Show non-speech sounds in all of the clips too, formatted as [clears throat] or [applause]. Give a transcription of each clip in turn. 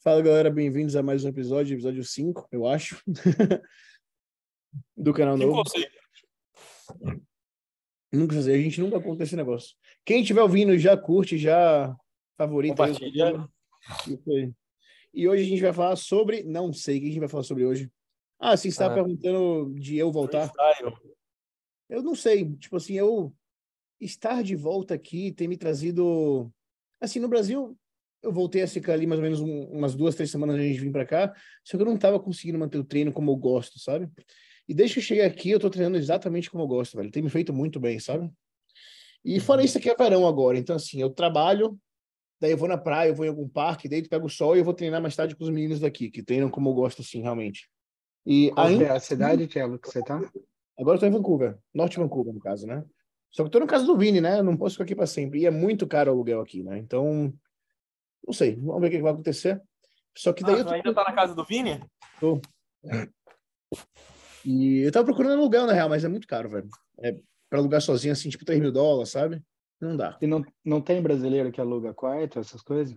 Fala galera, bem-vindos a mais um episódio, episódio 5, eu acho, [laughs] do canal novo. Nunca sei, a gente nunca conta esse negócio. Quem estiver ouvindo já curte, já favorita. Compartilha. Aí. E hoje a gente vai falar sobre. Não sei o que a gente vai falar sobre hoje. Ah, sim, você está Ah. perguntando de eu voltar. Eu não sei. Tipo assim, eu estar de volta aqui tem me trazido. Assim, no Brasil, eu voltei a ficar ali mais ou menos um- umas duas, três semanas antes de vir para cá. Só que eu não estava conseguindo manter o treino como eu gosto, sabe? E desde que eu cheguei aqui, eu tô treinando exatamente como eu gosto, velho. Tem me feito muito bem, sabe? E fora isso aqui é verão agora. Então, assim, eu trabalho, daí eu vou na praia, eu vou em algum parque, daí eu pego o sol e eu vou treinar mais tarde com os meninos daqui, que treinam como eu gosto, assim, realmente. E Qual que ainda é a cidade, Thiago, que você tá? Agora eu tô em Vancouver, Norte Vancouver, no caso, né? Só que eu tô no caso do Vini, né? Eu não posso ficar aqui para sempre. E é muito caro o aluguel aqui, né? Então, não sei. Vamos ver o que vai acontecer. Só que daí Ah, eu tu tô... ainda tá na casa do Vini? E eu tava procurando aluguel, na real, mas é muito caro, velho. É para alugar sozinho, assim, tipo 3 mil dólares, sabe? Não dá. E não, não tem brasileiro que aluga quarto, essas coisas?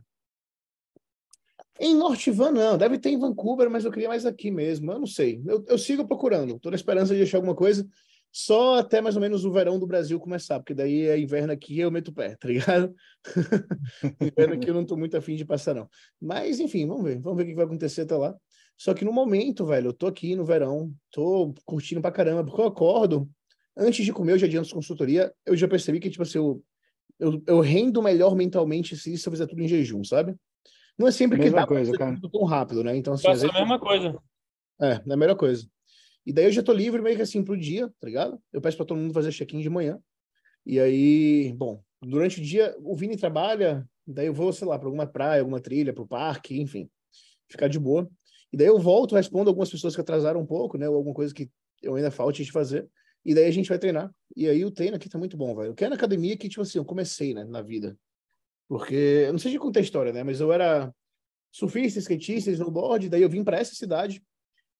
Em Norte Van, não. Deve ter em Vancouver, mas eu queria mais aqui mesmo. Eu não sei. Eu, eu sigo procurando. Tô na esperança de achar alguma coisa. Só até mais ou menos o verão do Brasil começar, porque daí é inverno aqui e eu meto o pé, tá ligado? [laughs] inverno aqui eu não tô muito afim de passar, não. Mas, enfim, vamos ver. Vamos ver o que vai acontecer até lá. Só que no momento, velho, eu tô aqui no verão, tô curtindo pra caramba, porque eu acordo, antes de comer, eu já adianto consultoria, eu já percebi que, tipo assim, eu, eu, eu rendo melhor mentalmente se isso eu fizer tudo em jejum, sabe? Não é sempre que Mesma dá pra coisa, cara. tudo tão rápido, né? Então, assim, às Faço a vezes... mesma coisa. É, é a melhor coisa. E daí eu já tô livre meio que assim pro dia, tá ligado? Eu peço pra todo mundo fazer check-in de manhã. E aí, bom, durante o dia o Vini trabalha, daí eu vou, sei lá, pra alguma praia, alguma trilha, pro parque, enfim, ficar de boa. E daí eu volto, respondo algumas pessoas que atrasaram um pouco, né? Ou alguma coisa que eu ainda falte de fazer. E daí a gente vai treinar. E aí o treino aqui tá muito bom, velho. Eu quero na academia que, tipo assim, eu comecei, né, na vida. Porque, eu não sei de contar a história, né? Mas eu era surfista, skatista, snowboard, daí eu vim para essa cidade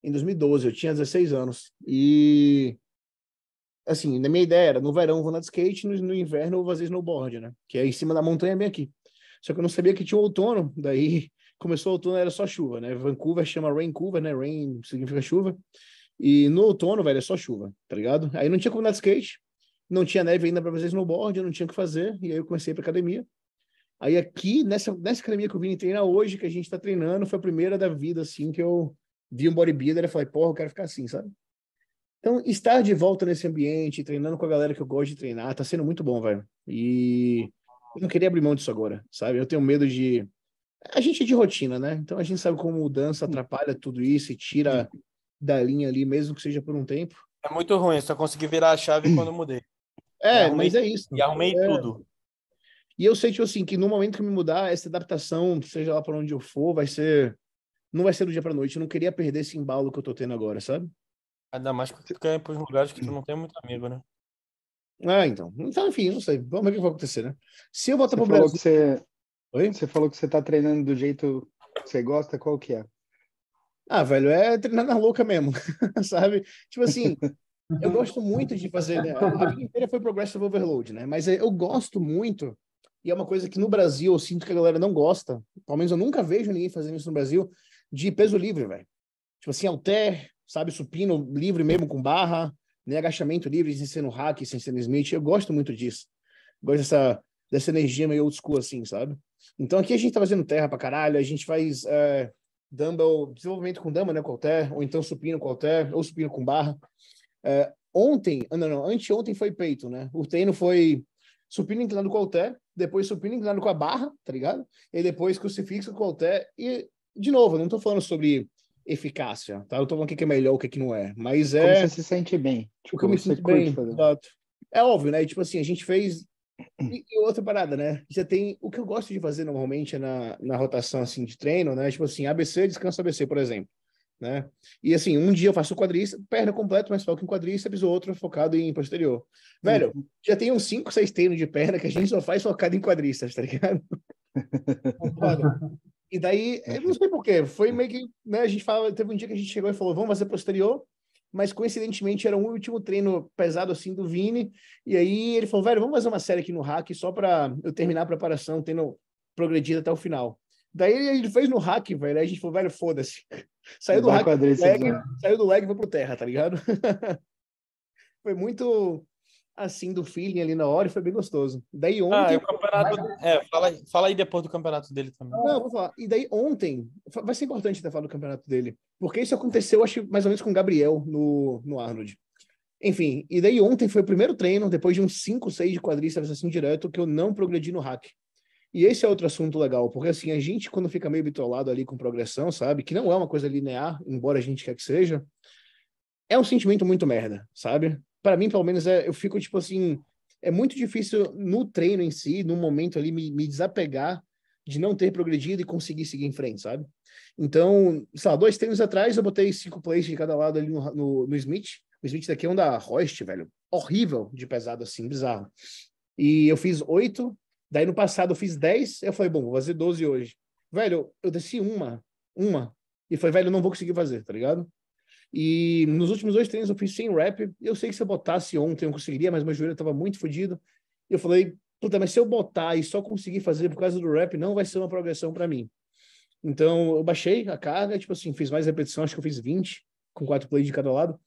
em 2012, eu tinha 16 anos. E assim, na minha ideia era, no verão eu vou de skate, no, no inverno eu vou fazer snowboard, né? Que é em cima da montanha bem aqui. Só que eu não sabia que tinha o outono, daí [laughs] começou o outono, era só chuva, né? Vancouver chama Raincouver, né? Rain significa chuva. E no outono, velho, é só chuva, tá ligado? Aí não tinha como andar de skate, não tinha neve ainda para fazer snowboard, eu não tinha o que fazer, e aí eu comecei para academia. Aí aqui, nessa, nessa academia que o Vini treina hoje, que a gente tá treinando, foi a primeira da vida, assim, que eu vi um bodybuilder e falei, porra, eu quero ficar assim, sabe? Então, estar de volta nesse ambiente, treinando com a galera que eu gosto de treinar, tá sendo muito bom, velho. E eu não queria abrir mão disso agora, sabe? Eu tenho medo de. A gente é de rotina, né? Então a gente sabe como mudança atrapalha tudo isso e tira da linha ali, mesmo que seja por um tempo. É muito ruim, só consegui virar a chave quando eu mudei. É, arrumei- mas é isso. E arrumei É. tudo. E eu sei, tipo assim, que no momento que eu me mudar, essa adaptação, seja lá para onde eu for, vai ser. Não vai ser do dia pra noite. Eu não queria perder esse embalo que eu tô tendo agora, sabe? Ainda mais que tu quer ir pros lugares que tu não tem muito amigo, né? Ah, então. Então, enfim, não sei. Vamos ver o que vai acontecer, né? Se eu voltar Você pro falou, Brasil. que você, Oi? você falou que você tá treinando do jeito que você gosta, qual que é? Ah, velho, é treinar na louca mesmo, [laughs] sabe? Tipo assim, eu gosto muito de fazer, né? A vida inteira foi Progressive Overload, né? Mas eu gosto muito, e é uma coisa que no Brasil eu sinto que a galera não gosta, pelo menos eu nunca vejo ninguém fazendo isso no Brasil, de peso livre, velho. Tipo assim, halter, sabe? Supino livre mesmo com barra, né? Agachamento livre, sem ser no hack, sem ser no Smith. Eu gosto muito disso. Gosto dessa, dessa energia meio old school, assim, sabe? Então aqui a gente tá fazendo terra pra caralho, a gente faz. é, dumbbell, desenvolvimento com dama, né, com halter, ou então supino com halter, ou supino com barra. É, ontem, ah, não, não, anteontem foi peito, né? O treino foi supino inclinado com halter, depois supino inclinado com a barra, tá ligado? E depois crucifixo com halter. E, de novo, não tô falando sobre eficácia, tá? Eu tô falando o que é melhor, o que que não é. Mas Como é você se sente bem? o Tipo, que eu me sinto bem. exato. É óbvio, né? Tipo assim, a gente fez. E, e outra parada, né? Você tem. O que eu gosto de fazer normalmente é na, na rotação assim, de treino, né? Tipo assim, ABC, descanso ABC, por exemplo. Né? E assim, um dia eu faço quadríceps, perna completa, mas foco em quadríceps, o outro focado em posterior. Velho, já tem uns 5, 6 treinos de perna que a gente só faz focado em quadríceps, tá ligado? [laughs] E daí, eu não sei porquê, foi meio que, né, a gente fala, teve um dia que a gente chegou e falou, vamos fazer posterior, mas coincidentemente era o último treino pesado assim do Vini, e aí ele falou, velho, vamos fazer uma série aqui no hack só para eu terminar a preparação, tendo progredido até o final. Daí ele fez no hack, velho. Aí a gente falou, velho, foda-se. [laughs] Saiu do Vai hack, leg, saiu do leg e foi pro terra, tá ligado? [laughs] foi muito assim do feeling ali na hora e foi bem gostoso. Daí Ah, ontem. o campeonato. É, fala, aí- fala aí depois do campeonato dele também. Não, vou falar. E daí ontem, vai ser importante até falar do campeonato dele, porque isso aconteceu, acho, mais ou menos com o Gabriel no, no Arnold. Enfim, e daí ontem foi o primeiro treino, depois de uns 5, 6 de quadríceps assim direto, que eu não progredi no hack. E esse é outro assunto legal, porque assim, a gente quando fica meio bitolado ali com progressão, sabe, que não é uma coisa linear, embora a gente quer que seja, é um sentimento muito merda, sabe? Para mim, pelo menos, é, eu fico tipo assim, é muito difícil no treino em si, no momento ali, me, me desapegar de não ter progredido e conseguir seguir em frente, sabe? Então, sei lá, dois treinos atrás eu botei cinco plays de cada lado ali no, no, no Smith. O Smith daqui é um da Royst, velho. Horrível de pesado assim, bizarro. E eu fiz oito, daí no passado eu fiz dez, eu falei, bom, vou fazer 12 hoje. Velho, eu desci uma, uma, e falei, velho, eu não vou conseguir fazer, tá ligado? E nos últimos dois treinos eu fiz sem rep. Eu sei que se eu botasse ontem eu conseguiria, mas meu joelho tava muito fodido. Eu falei, puta, mas se eu botar e só conseguir fazer por causa do rep, não vai ser uma progressão para mim. Então eu baixei a carga, tipo assim, fiz mais repetição, acho que eu fiz 20, com quatro plays de cada lado.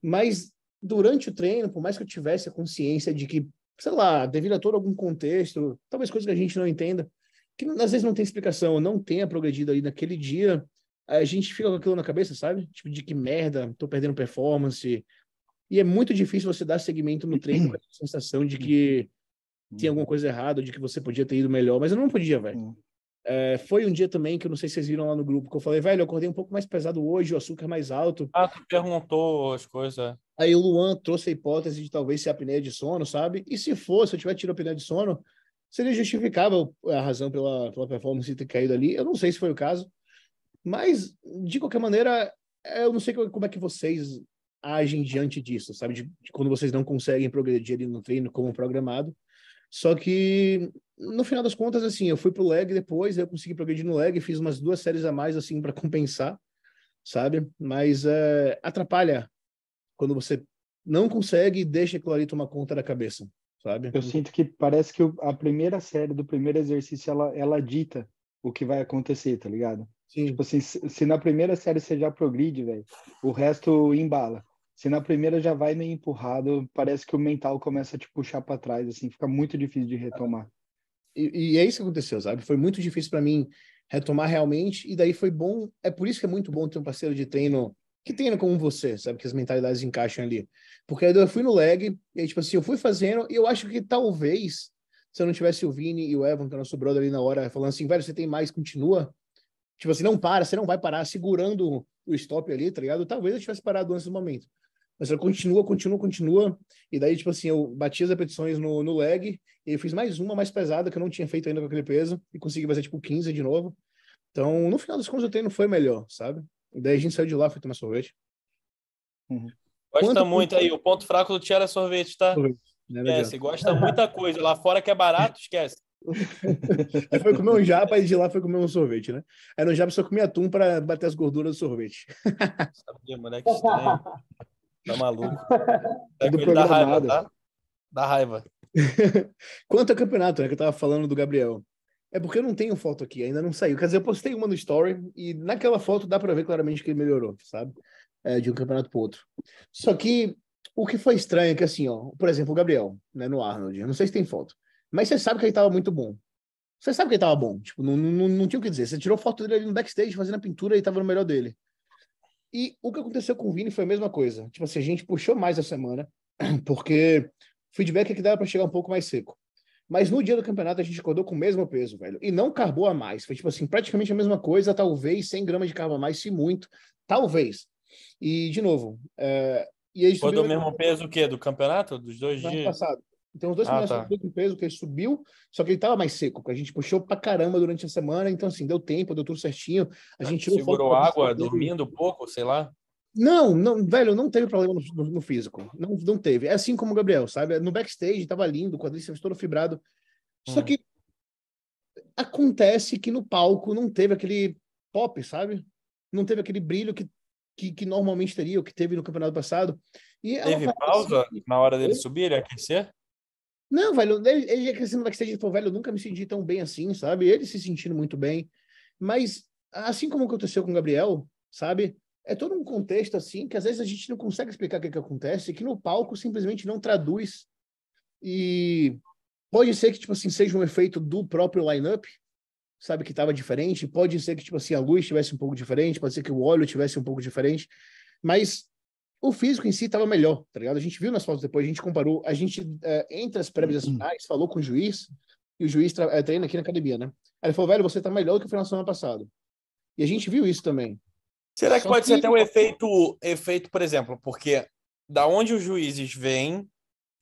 Mas durante o treino, por mais que eu tivesse a consciência de que, sei lá, devido a todo algum contexto, talvez coisas que a gente não entenda, que às vezes não tem explicação, eu não tenha progredido ali naquele dia, a gente fica com aquilo na cabeça, sabe? Tipo, de que merda, tô perdendo performance. E é muito difícil você dar segmento no treino com a sensação de que tinha alguma coisa errada, de que você podia ter ido melhor, mas eu não podia, velho. Hum. É, foi um dia também que eu não sei se vocês viram lá no grupo, que eu falei, velho, eu acordei um pouco mais pesado hoje, o açúcar é mais alto. Ah, tu perguntou as coisas. Aí o Luan trouxe a hipótese de talvez ser apneia de sono, sabe? E se fosse, se eu tivesse tido apneia de sono, seria justificável a razão pela, pela performance ter caído ali. Eu não sei se foi o caso, mas de qualquer maneira, eu não sei como é que vocês agem diante disso, sabe? De, de quando vocês não conseguem progredir ali no treino como programado. Só que no final das contas, assim, eu fui pro leg depois, eu consegui progredir no leg, fiz umas duas séries a mais, assim, para compensar, sabe? Mas é, atrapalha quando você não consegue e deixa aquilo ali tomar conta da cabeça, sabe? Eu sinto que parece que a primeira série do primeiro exercício ela, ela dita o que vai acontecer, tá ligado? Sim, Tipo assim, se, na primeira série você já progride, velho, o resto embala. Se na primeira já vai meio empurrado, parece que o mental começa a te puxar para trás, assim, fica muito difícil de retomar. E, e é isso que aconteceu, sabe? Foi muito difícil para mim retomar realmente, e daí foi bom. É por isso que é muito bom ter um parceiro de treino que treina como você, sabe? Que as mentalidades encaixam ali. Porque aí eu fui no leg, e aí, tipo assim, eu fui fazendo, e eu acho que talvez, se eu não tivesse o Vini e o Evan, que é nosso brother ali na hora, falando assim, velho, você tem mais, continua. Tipo assim, não para, você não vai parar segurando o stop ali, tá ligado? Talvez eu tivesse parado antes do momento. Mas eu continua, continua, continua. E daí, tipo assim, eu bati as repetições no, no leg, e eu fiz mais uma mais pesada que eu não tinha feito ainda com aquele peso, e consegui fazer tipo 15 de novo. Então, no final das contas, o treino foi melhor, sabe? E daí a gente saiu de lá, foi tomar sorvete. Gosta Quanto- muito aí. O ponto fraco do Tiara é sorvete, tá? Sorvete, Né, não Esquece, gosta muita coisa. Lá fora que é barato, esquece. Aí foi comer um japa e de lá foi comer um sorvete, né? Aí no japa só comia atum para bater as gorduras do sorvete. Sabia, moleque estranho. Tá maluco. [laughs] É ele dá raiva, tá? Dá raiva. [laughs] Quanto ao campeonato, né, que eu tava falando do Gabriel. É porque eu não tenho foto aqui, ainda não saiu. Quer dizer, eu postei uma no story e naquela foto dá para ver claramente que ele melhorou, sabe? É, de um campeonato pro outro. Só que o que foi estranho é que, assim, ó, por exemplo, o Gabriel, né, no Arnold, eu não sei se tem foto, mas você sabe que ele tava muito bom. Você sabe que ele tava bom, tipo, não, não, não tinha o que dizer. Você tirou foto dele ali no backstage fazendo a pintura e tava no melhor dele. E o que aconteceu com o Vini foi a mesma coisa. Tipo assim, a gente puxou mais a semana, [clears throat] porque o feedback é que dava para chegar um pouco mais seco. Mas no dia do campeonato a gente acordou com o mesmo peso, velho. E não carbou a mais. Foi tipo assim, praticamente a mesma coisa, talvez 100 gramas de carbo a mais, se muito. Talvez. E, de novo, é... e aí Foi subiu do mesmo peso o quê? Do campeonato? Dos dois ano dias? passado. Então, os dois Ah, primeiros tá. subiu com peso, que ele subiu, só que ele tava mais seco, que a gente puxou pra caramba durante a semana, então, assim, deu tempo, deu tudo certinho. A gente tirou Segurou água, dormindo um pouco, sei lá. Não, não, velho, não teve problema no, no- físico. Não, não teve. É assim como o Gabriel, sabe? No backstage tava lindo, o quadríceps todo fibrado. Só Hum. que acontece que no palco não teve aquele pop, sabe? Não teve aquele brilho que, que, que normalmente teria, o que teve no campeonato passado. E Teve pausa assim- na hora dele Oi? subir, ele aquecer? Não, velho, ele, ele ia crescendo no backstage e falou, velho, eu nunca me senti tão bem assim, sabe? Ele se sentindo muito bem. Mas, assim como aconteceu com o Gabriel, sabe? É todo um contexto assim que às vezes a gente não consegue explicar o que, que acontece, que no palco simplesmente não traduz. E pode ser que, tipo assim, seja um efeito do próprio line-up, sabe, que estava diferente. Pode ser que, tipo assim, a luz estivesse um pouco diferente, pode ser que o óleo tivesse um pouco diferente. Mas o físico em si estava melhor, tá ligado? A gente viu nas fotos depois, a gente comparou, a gente, é, entre as prévias as finais, falou com o juiz, e o juiz é, treina aqui na academia, né? Aí ele falou, velho, você tá melhor do que o final da semana passada. E a gente viu isso também. Será que Só pode que... ser até um efeito, efeito, por exemplo, porque da onde os juízes vêm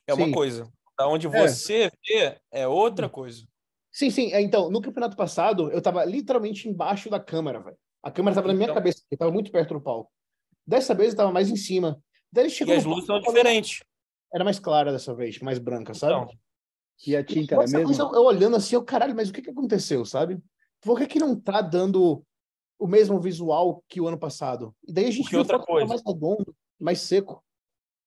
é sim. uma coisa, da onde é. você é. vê é outra coisa. Sim, sim. É, então, no campeonato passado, eu tava literalmente embaixo da câmera, velho. A câmera tava na minha então... cabeça, porque tava muito perto do palco. Dessa vez eu tava mais em cima. Daí chegou e as luzes são diferentes. Era mais clara dessa vez, mais branca, sabe? Então. E a tinta era mesmo? Eu, eu, olhando assim, eu, caralho, mas o que que aconteceu, sabe? Por que que não tá dando o mesmo visual que o ano passado? E daí a gente Porque viu outra coisa. mais redondo, mais seco.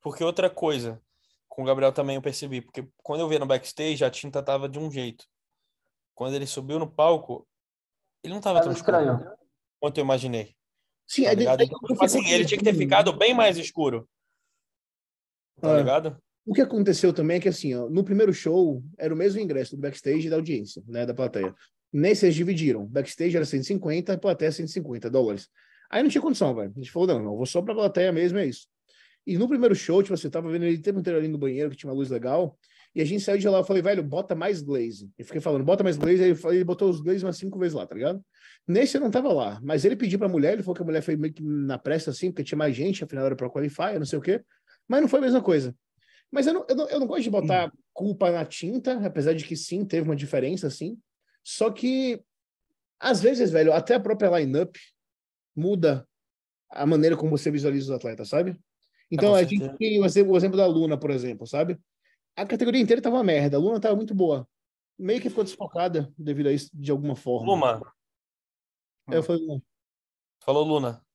Porque outra coisa, com o Gabriel também eu percebi, porque quando eu vi no backstage, a tinta tava de um jeito. Quando ele subiu no palco, ele não tava tão estranho quanto eu imaginei. Sim, tá é ligado? Então, tipo assim, ele tinha que ter ficado bem mais escuro. Tá é. ligado? O que aconteceu também é que, assim, ó, no primeiro show, era o mesmo ingresso do backstage e da audiência, né, da plateia. Nesse eles dividiram. Backstage era 150, a plateia 150 dólares. Aí não tinha condição, velho. A gente falou, não, não, vou só pra plateia mesmo, é isso. E no primeiro show, tipo assim, eu tava vendo ele o tempo inteiro ali no banheiro, que tinha uma luz legal, e a gente saiu de lá, eu falei, velho, bota mais glaze. Eu fiquei falando, bota mais glaze, aí ele botou os glaze umas cinco vezes lá, tá ligado? Nesse eu não tava lá, mas ele pediu pra mulher, ele falou que a mulher foi meio que na pressa, assim, porque tinha mais gente, afinal era pra qualify, não sei o quê, mas não foi a mesma coisa. Mas eu não, eu não, eu não gosto de botar hum. culpa na tinta, apesar de que sim, teve uma diferença, assim. Só que, às vezes, velho, até a própria line-up muda a maneira como você visualiza os atletas, sabe? Então, a gente tem o exemplo, o exemplo da Luna, por exemplo, sabe? A categoria inteira tava uma merda, a Luna tava muito boa. Meio que ficou desfocada devido a isso, de alguma forma. Luma. Eu falei Luna. Falou Luna.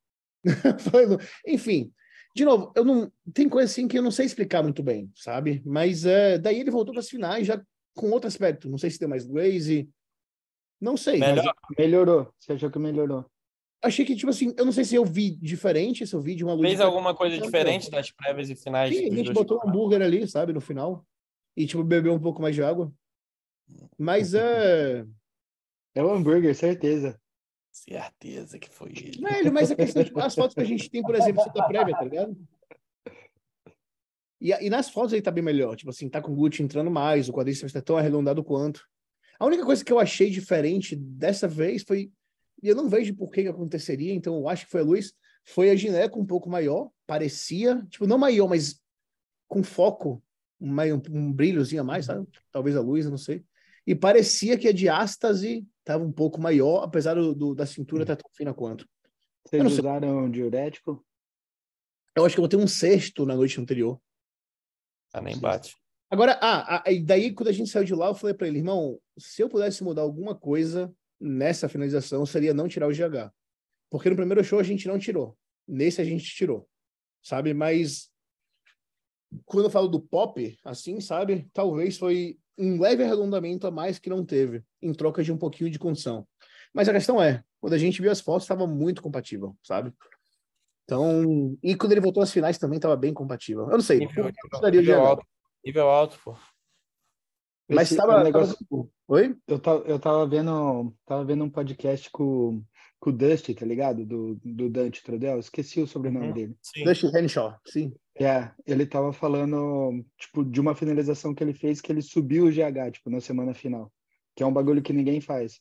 [laughs] Enfim, de novo, eu não tem coisa assim que eu não sei explicar muito bem, sabe? Mas é, daí ele voltou para as finais já com outro aspecto. Não sei se tem mais Glaze, não sei. Melhor. Mas... Melhorou. Você achou que melhorou? Achei que, tipo assim, eu não sei se eu vi diferente, se eu vi de uma luz. Fez alguma coisa diferente das prévias e finais? Sim, a gente botou um hambúrguer ali, sabe, no final. E, tipo, bebeu um pouco mais de água. Mas é. É o hambúrguer, certeza. Certeza que foi ele. Velho, mas a questão, tipo, as fotos que a gente tem, por exemplo, da prévia, tá ligado? E, e nas fotos aí tá bem melhor. Tipo assim, tá com o glúteo entrando mais, o quadríceps tá tão arredondado quanto. A única coisa que eu achei diferente dessa vez foi. E eu não vejo por que, que aconteceria, então eu acho que foi a luz. Foi a gineco um pouco maior, parecia, tipo, não maior, mas com foco, um, um, um brilhozinho a mais, sabe? Talvez a luz, eu não sei. E parecia que a diástase estava um pouco maior, apesar do, do da cintura estar tá tão fina quanto. Vocês usaram diurético? Eu acho que eu botei um sexto na noite anterior. Ah, nem bate. Agora, ah, ah, daí quando a gente saiu de lá, eu falei para ele, irmão, se eu pudesse mudar alguma coisa nessa finalização, seria não tirar o GH. Porque no primeiro show a gente não tirou. Nesse a gente tirou. Sabe? Mas quando eu falo do pop, assim, sabe? Talvez foi um leve arredondamento a mais que não teve, em troca de um pouquinho de condição. Mas a questão é, quando a gente viu as fotos, estava muito compatível, sabe? Então, e quando ele voltou às finais também estava bem compatível. Eu não sei. Nível, nível, nível alto, nível alto, pô. Mas estava. Negócio... Tava... Oi? Eu tava, eu tava vendo, tava vendo um podcast com, com o Dusty, tá ligado? Do, do Dante Trudel. Esqueci o sobrenome uhum. dele. Sim. Dusty Henshaw, sim. É, ele tava falando, tipo, de uma finalização que ele fez que ele subiu o GH, tipo, na semana final. Que é um bagulho que ninguém faz.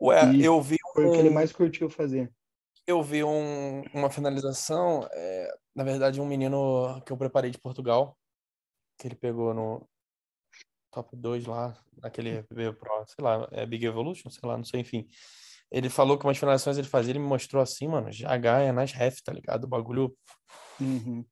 Ué, e eu vi. Foi um... o que ele mais curtiu fazer. Eu vi um, uma finalização, é, na verdade, um menino que eu preparei de Portugal, que ele pegou no top 2 lá, naquele Pro, sei lá, é Big Evolution, sei lá, não sei, enfim. Ele falou que umas finalizações ele fazia, ele me mostrou assim, mano, GH é nas ref, tá ligado? O bagulho. Uhum.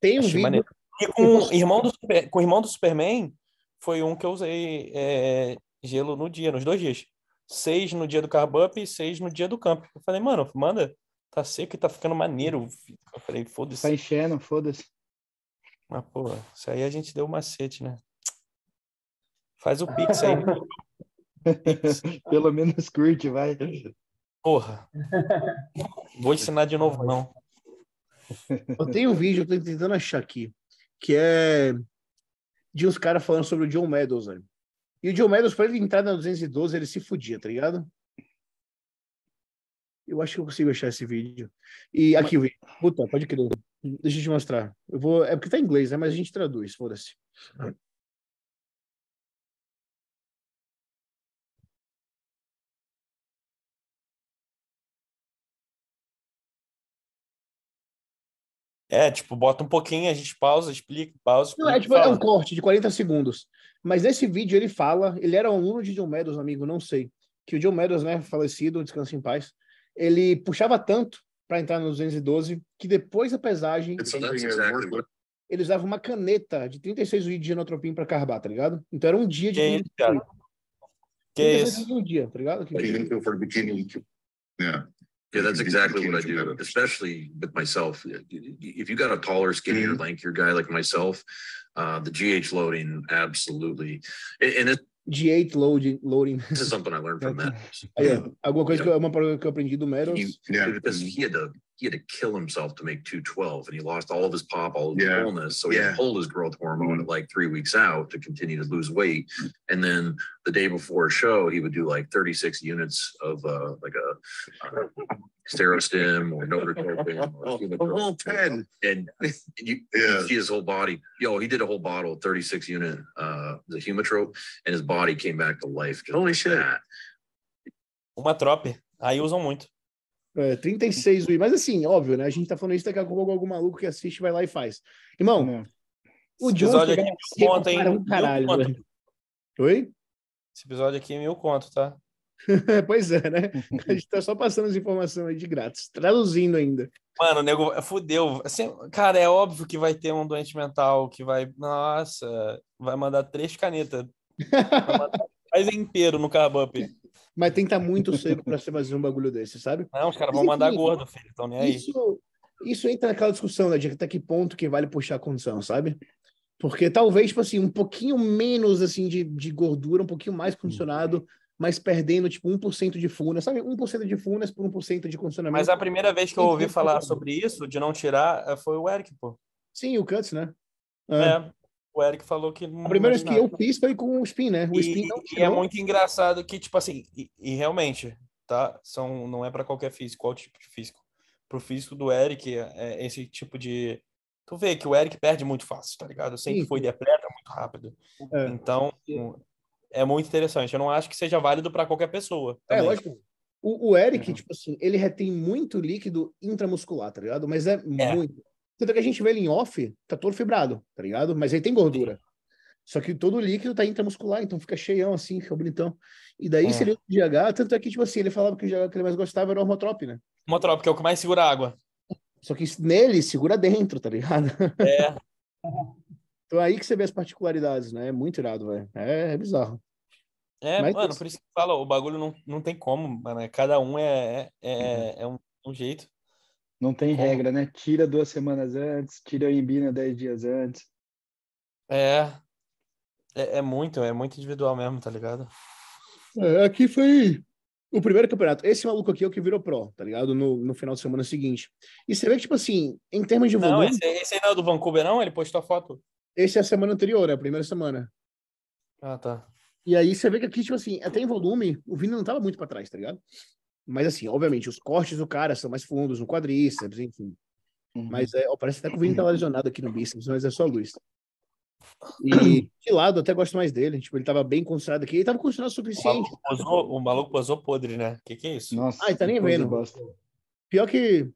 Tem um Achei vídeo. Maneiro. E com o irmão do, Super, com o irmão do Superman, foi um que eu usei é, gelo no dia, nos dois dias. Seis no dia do carb up e seis no dia do camp. Eu falei, mano, manda, tá seco e tá ficando maneiro. Eu falei, foda-se. Tá enchendo, foda-se. Mas, pô, isso aí a gente deu um macete, né? Faz o Pix aí. [laughs] [laughs] Pelo menos curte, vai. Porra. Vou ensinar de novo, não. Eu tenho um vídeo, eu tô tentando achar aqui, que é de uns caras falando sobre o John Meadows, velho. E o John Meadows, pra ele entrar na 212, ele se fudia, tá ligado? Eu acho que eu consigo achar esse vídeo. E aqui o vídeo. Puta, pode crer. Deixa eu te mostrar. Eu vou... É porque tá em inglês, né? Mas a gente traduz, foda-se. É, tipo, bota um pouquinho, a gente pausa, explica, pausa, Não, é, explica, tipo, é um corte de 40 segundos. Mas nesse vídeo ele fala, ele era um aluno de John Meadows, amigo, não sei. Que o John Meadows, né, falecido, descansa em paz, ele puxava tanto para entrar no 212 que depois da pesagem It's So something that's I exactly work what ele usava uma caneta de 36 litros de genotropim para carbar, tá ligado? Então era um dia de Que cara? Que 36 isso? um dia, tá ligado? Que- Even for beginning to- Yeah. Yeah, that's exactly what I do, especially with myself. If you got a taller, skinnier, lankier guy like myself, uh, the GH loading, absolutely. And, and it- G8 loading, loading. this is something I learned from that. Aí, ó, alguma coisa que eu, uma parada que eu aprendi do Meadows. Yeah. because he had to he had to kill himself to make 212 and he lost all of his pop, all of his Yeah. fullness. So he Yeah. pulled his growth hormone at like three weeks out to continue to lose weight. And then the day before a show, he would do like 36 units of uh like a uh, Sterostim or Notropin or [laughs] A whole Humotropin. pen. And you, you Yeah. see his whole body. Yo, he did a whole bottle, 36 unit uh the humatrope and his body came back to life. Just Holy shit. that. Uma trope. Aí usam muito. É, 36 Wii. Mas assim, óbvio, né? A gente tá falando isso daqui a pouco algum maluco que assiste vai lá e faz. Irmão, Não. o Esse John episódio chegava aqui, seco conta, hein? para um Mil caralho, conto. velho. Oi? Esse episódio aqui é mil conto, tá? [laughs] pois é, né? A gente tá só passando as informações aí de grátis, traduzindo ainda. Mano, o nego fudeu. Assim, cara, é óbvio que vai ter um doente mental que vai. Nossa, vai mandar três canetas. [laughs] Vai mandar Faz inteiro no Carbup. Mas tem que estar muito seco pra você fazer um bagulho desse, sabe? Não, os caras vão mandar gordo, filho. Então nem aí. Isso, isso entra naquela discussão, né? De até que ponto que vale puxar a condição, sabe? Porque talvez, tipo assim, um pouquinho menos, assim, de, de gordura, um pouquinho mais condicionado, mas perdendo, tipo, 1% de funas, sabe? 1% de funas por 1% de condicionamento. Mas a primeira vez que eu ouvi falar sobre isso, de não tirar, eh, foi o Eric, pô. Sim, o Cuts, né? É. É. O Eric falou que. A primeira vez que eu fiz foi com o Spin, né? O Spin E, não e é muito engraçado que, tipo assim, e, e realmente, tá? São, não é para qualquer físico, qual tipo de físico. Pro físico do Eric, é, é esse tipo de. Tu vê que o Eric perde muito fácil, tá ligado? Sempre Sim. foi de atleta muito rápido. É. Então, é muito interessante. Eu não acho que seja válido para qualquer pessoa. É, também. lógico. O, o Eric, Uhum. tipo assim, ele retém muito líquido intramuscular, tá ligado? Mas é, É. muito. Tanto que a gente vê ele em off, tá todo fibrado, tá ligado? Mas ele tem gordura. Só que todo o líquido tá intramuscular, então fica cheião assim, fica bonitão. E daí, É. se ele usa o GH, tanto é que, tipo assim, ele falava que o GH que ele mais gostava era o Hormotrop, né? Motrop, que é o que mais segura água. Só que nele segura dentro, tá ligado? É, [laughs] Então é aí que você vê as particularidades, né? É muito irado, velho. É, é bizarro. é Mas mano, por isso que fala, o bagulho não, não tem como, mano. é- Cada um é, é, é, é um, um jeito. Não tem Como? regra, né? Tira duas semanas antes, tira a embina dez dias antes. É, é, é muito, é muito individual mesmo, tá ligado? É, aqui foi o primeiro campeonato. Esse maluco aqui é o que virou pro, tá ligado? No, no final de semana seguinte. E você vê que, tipo assim, em termos de Não, volume, esse, esse aí não é do Vancouver, não? Ele postou a foto. esse é a semana anterior, é a primeira semana. Ah, tá. E aí você vê que aqui, tipo assim, até em volume, o Vini não tava muito pra trás, tá ligado? Mas assim, obviamente, os cortes do cara são mais fundos no quadríceps, enfim. Uhum. Mas é, ó, parece até que o Vini tá lesionado aqui no bíceps, mas é só luz. E [coughs] de lado, eu até gosto mais dele. Tipo, ele tava bem condicionado aqui. Ele tava condicionado o O suficiente. maluco posou, o maluco posou podre, né? Que que é isso? Nossa, Ai, tá nem vendo. Pior que.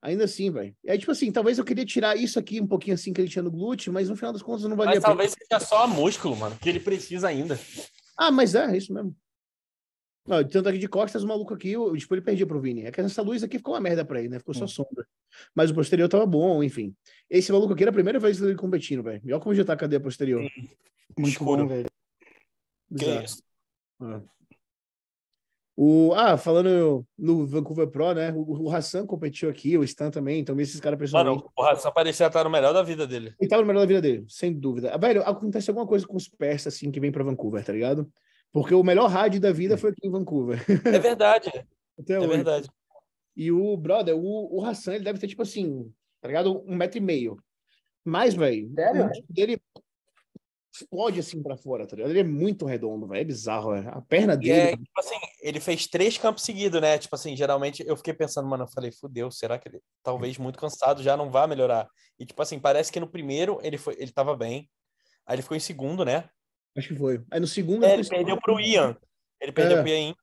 Ainda assim, velho. É tipo assim, talvez eu queria tirar isso aqui um pouquinho assim que ele tinha no glúteo, mas no final das contas não valia Mas talvez seja só músculo, mano, que ele precisa ainda. Ah, mas é, é isso mesmo. Não, tanto aqui de costas, o maluco aqui, o- tipo, ele perdia pro Vini. É que essa luz aqui ficou uma merda pra ele, né? Ficou só Hum. sombra. Mas o posterior tava bom, enfim. Esse maluco aqui era a primeira vez dele competindo, velho. Olha como já tá a cadeia posterior. Muito Escuro. bom, velho. Que Bizarro. isso? É. O, ah, falando no Vancouver Pro, né? O, o Hassan competiu aqui, o Stan também, então esses caras pessoalmente. Mano, o Ração parecia estar no melhor da vida dele. Ele tava no melhor da vida dele, sem dúvida. Ah, Velho, acontece alguma coisa com os persas, assim, que vem pra Vancouver, tá ligado? Porque o melhor rádio da vida foi aqui em Vancouver. É verdade. [laughs] Até É hoje. verdade. E o brother, o, o Hassan, ele deve ter, tipo assim, tá ligado? Um metro e meio. Mas, velho, Sério? o músculo dele explode assim pra fora, tá ligado? Ele é muito redondo, velho. É bizarro, velho. A perna E dele. é, tipo assim, ele fez três campos seguidos, né? Tipo assim, geralmente eu fiquei pensando, mano, eu falei, fudeu, será que ele talvez muito cansado já não vai melhorar? E tipo assim, parece que no primeiro ele foi, ele tava bem. Aí ele ficou em segundo, né? Acho que foi. Aí no segundo. É, ele foi- perdeu pro Ian. Ele perdeu É. pro Ian.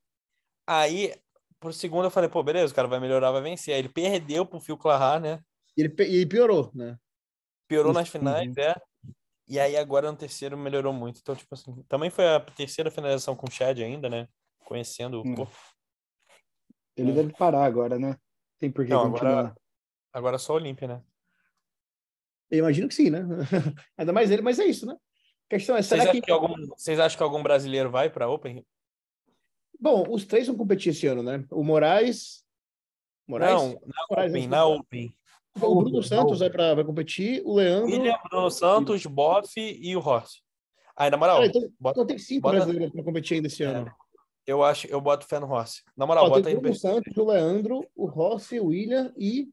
Aí, pro segundo eu falei, pô, beleza, o cara vai melhorar, vai vencer. Aí ele perdeu pro Phil Clarar, né? E ele, e piorou, né? Piorou Isso, nas finais, é. E aí agora no terceiro melhorou muito. Então, tipo assim, também foi a terceira finalização com o Chad ainda, né? Conhecendo o Hum. corpo. Ele deve parar agora, né? Tem por que Não, continuar. agora- Agora só Olímpia, né? Eu imagino que sim, né? [laughs] Ainda mais ele, mas é isso, né? A questão é, Vocês será acham que. que algum, vocês acham que algum brasileiro vai pra Open? Bom, os três vão competir esse ano, né? O Moraes. Moraes? Não, na Moraes, Open, na Open. O Bruno Santos vai, pra, vai competir, o Leandro. William, Bruno Santos, Boff e o Horst. Aí, na moral, Cara, então, bota- então tem cinco bota- brasileiros para competir ainda esse É. ano. eu acho, eu boto fé no Horst. Na moral, Ó, bota aí o no Bruno. Santos, o Leandro, o Rossi, o William e,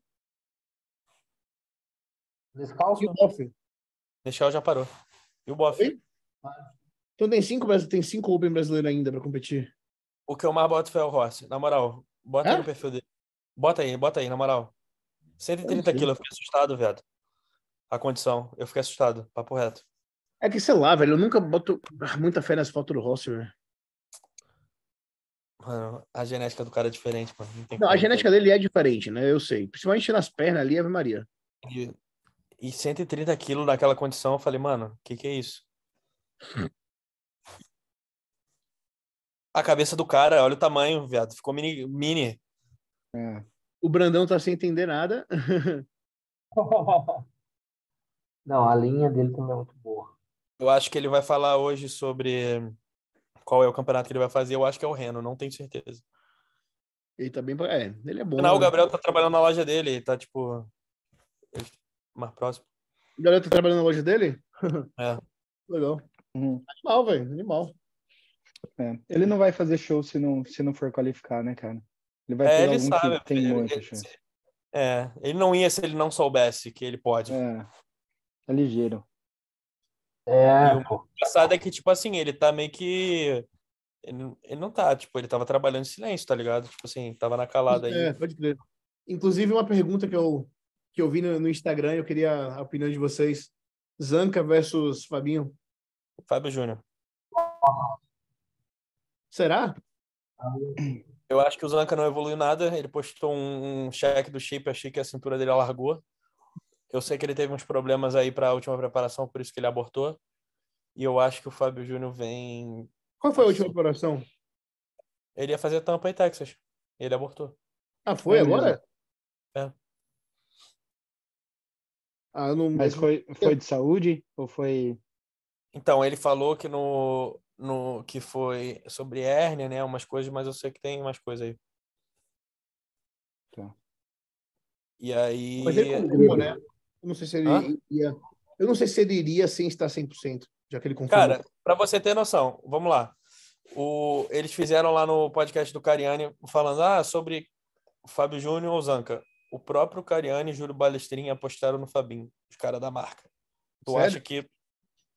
Descalço? e o Boff. Michel já parou. E o Boff. Oi? Então tem cinco, tem cinco Open brasileiros ainda para competir. O que eu mais boto é o Horst. Na moral, bota aí Hã? no perfil dele. Bota aí, bota aí, na moral. 130 sei. quilos, eu fiquei assustado, velho. A condição, eu fiquei assustado, papo reto. É que, sei lá, velho, eu nunca boto muita fé nas fotos do Rossi, velho. Mano, a genética do cara é diferente, mano. Não, Não, a genética dele é diferente, né? Eu sei. Principalmente nas pernas ali, Ave Maria. E, e 130 quilos naquela condição, eu falei, mano, o que que é isso? A cabeça do cara, olha o tamanho, viado. Ficou mini. mini. É. O Brandão tá sem entender nada. [laughs] Não, a linha dele também é muito boa. Eu acho que ele vai falar hoje sobre qual é o campeonato que ele vai fazer. Eu acho que é o Reno, não tenho certeza. Ele tá bem. É, ele é bom. Não, o né? Gabriel tá trabalhando na loja dele, ele tá tipo. ele- mais próximo. O Gabriel tá trabalhando na loja dele? [laughs] É. Legal. Uhum. Animal, velho. Animal. É. Ele não vai fazer show se não, se não for qualificar, né, cara? Ele vai É, ele algum sabe. que tem ele- muita ele- chance. é, ele não ia se ele não soubesse que ele pode. É. É ligeiro. É, E o engraçado é que, tipo assim, ele tá meio que. Ele, não- ele não tá, tipo, ele tava trabalhando em silêncio, tá ligado? Tipo assim, tava na calada aí. É, pode crer. Inclusive, uma pergunta que eu, que eu vi no, no Instagram, eu queria a opinião de vocês. Zanca versus Fabinho. Fábio Júnior. Será? Eu acho que o Zanca não evoluiu nada. Ele postou um, um cheque do shape, achei que a cintura dele alargou. Eu sei que ele teve uns problemas aí para a última preparação, por isso que ele abortou. E eu acho que o Fábio Júnior vem. Qual foi a última operação? Ele ia fazer tampa em Texas. Ele abortou. Ah, foi agora? É. Ah, não. Mas foi, foi de saúde ou foi. Então, ele falou que no, no que foi sobre hérnia, né? Umas coisas, mas eu sei que tem umas coisas aí. Tá. E aí. Mas ele confirmou, né? Eu não sei se ele Hã? iria. Eu não sei se ele iria sem estar 100%, já que ele confirmou. Cara, para você ter noção, vamos lá. O, eles fizeram lá no podcast do Cariani falando ah, sobre o Fábio Júnior ou Zanca. O próprio Cariani e Júlio Balestrin apostaram no Fabinho, os caras da marca. Tu Sério? acha que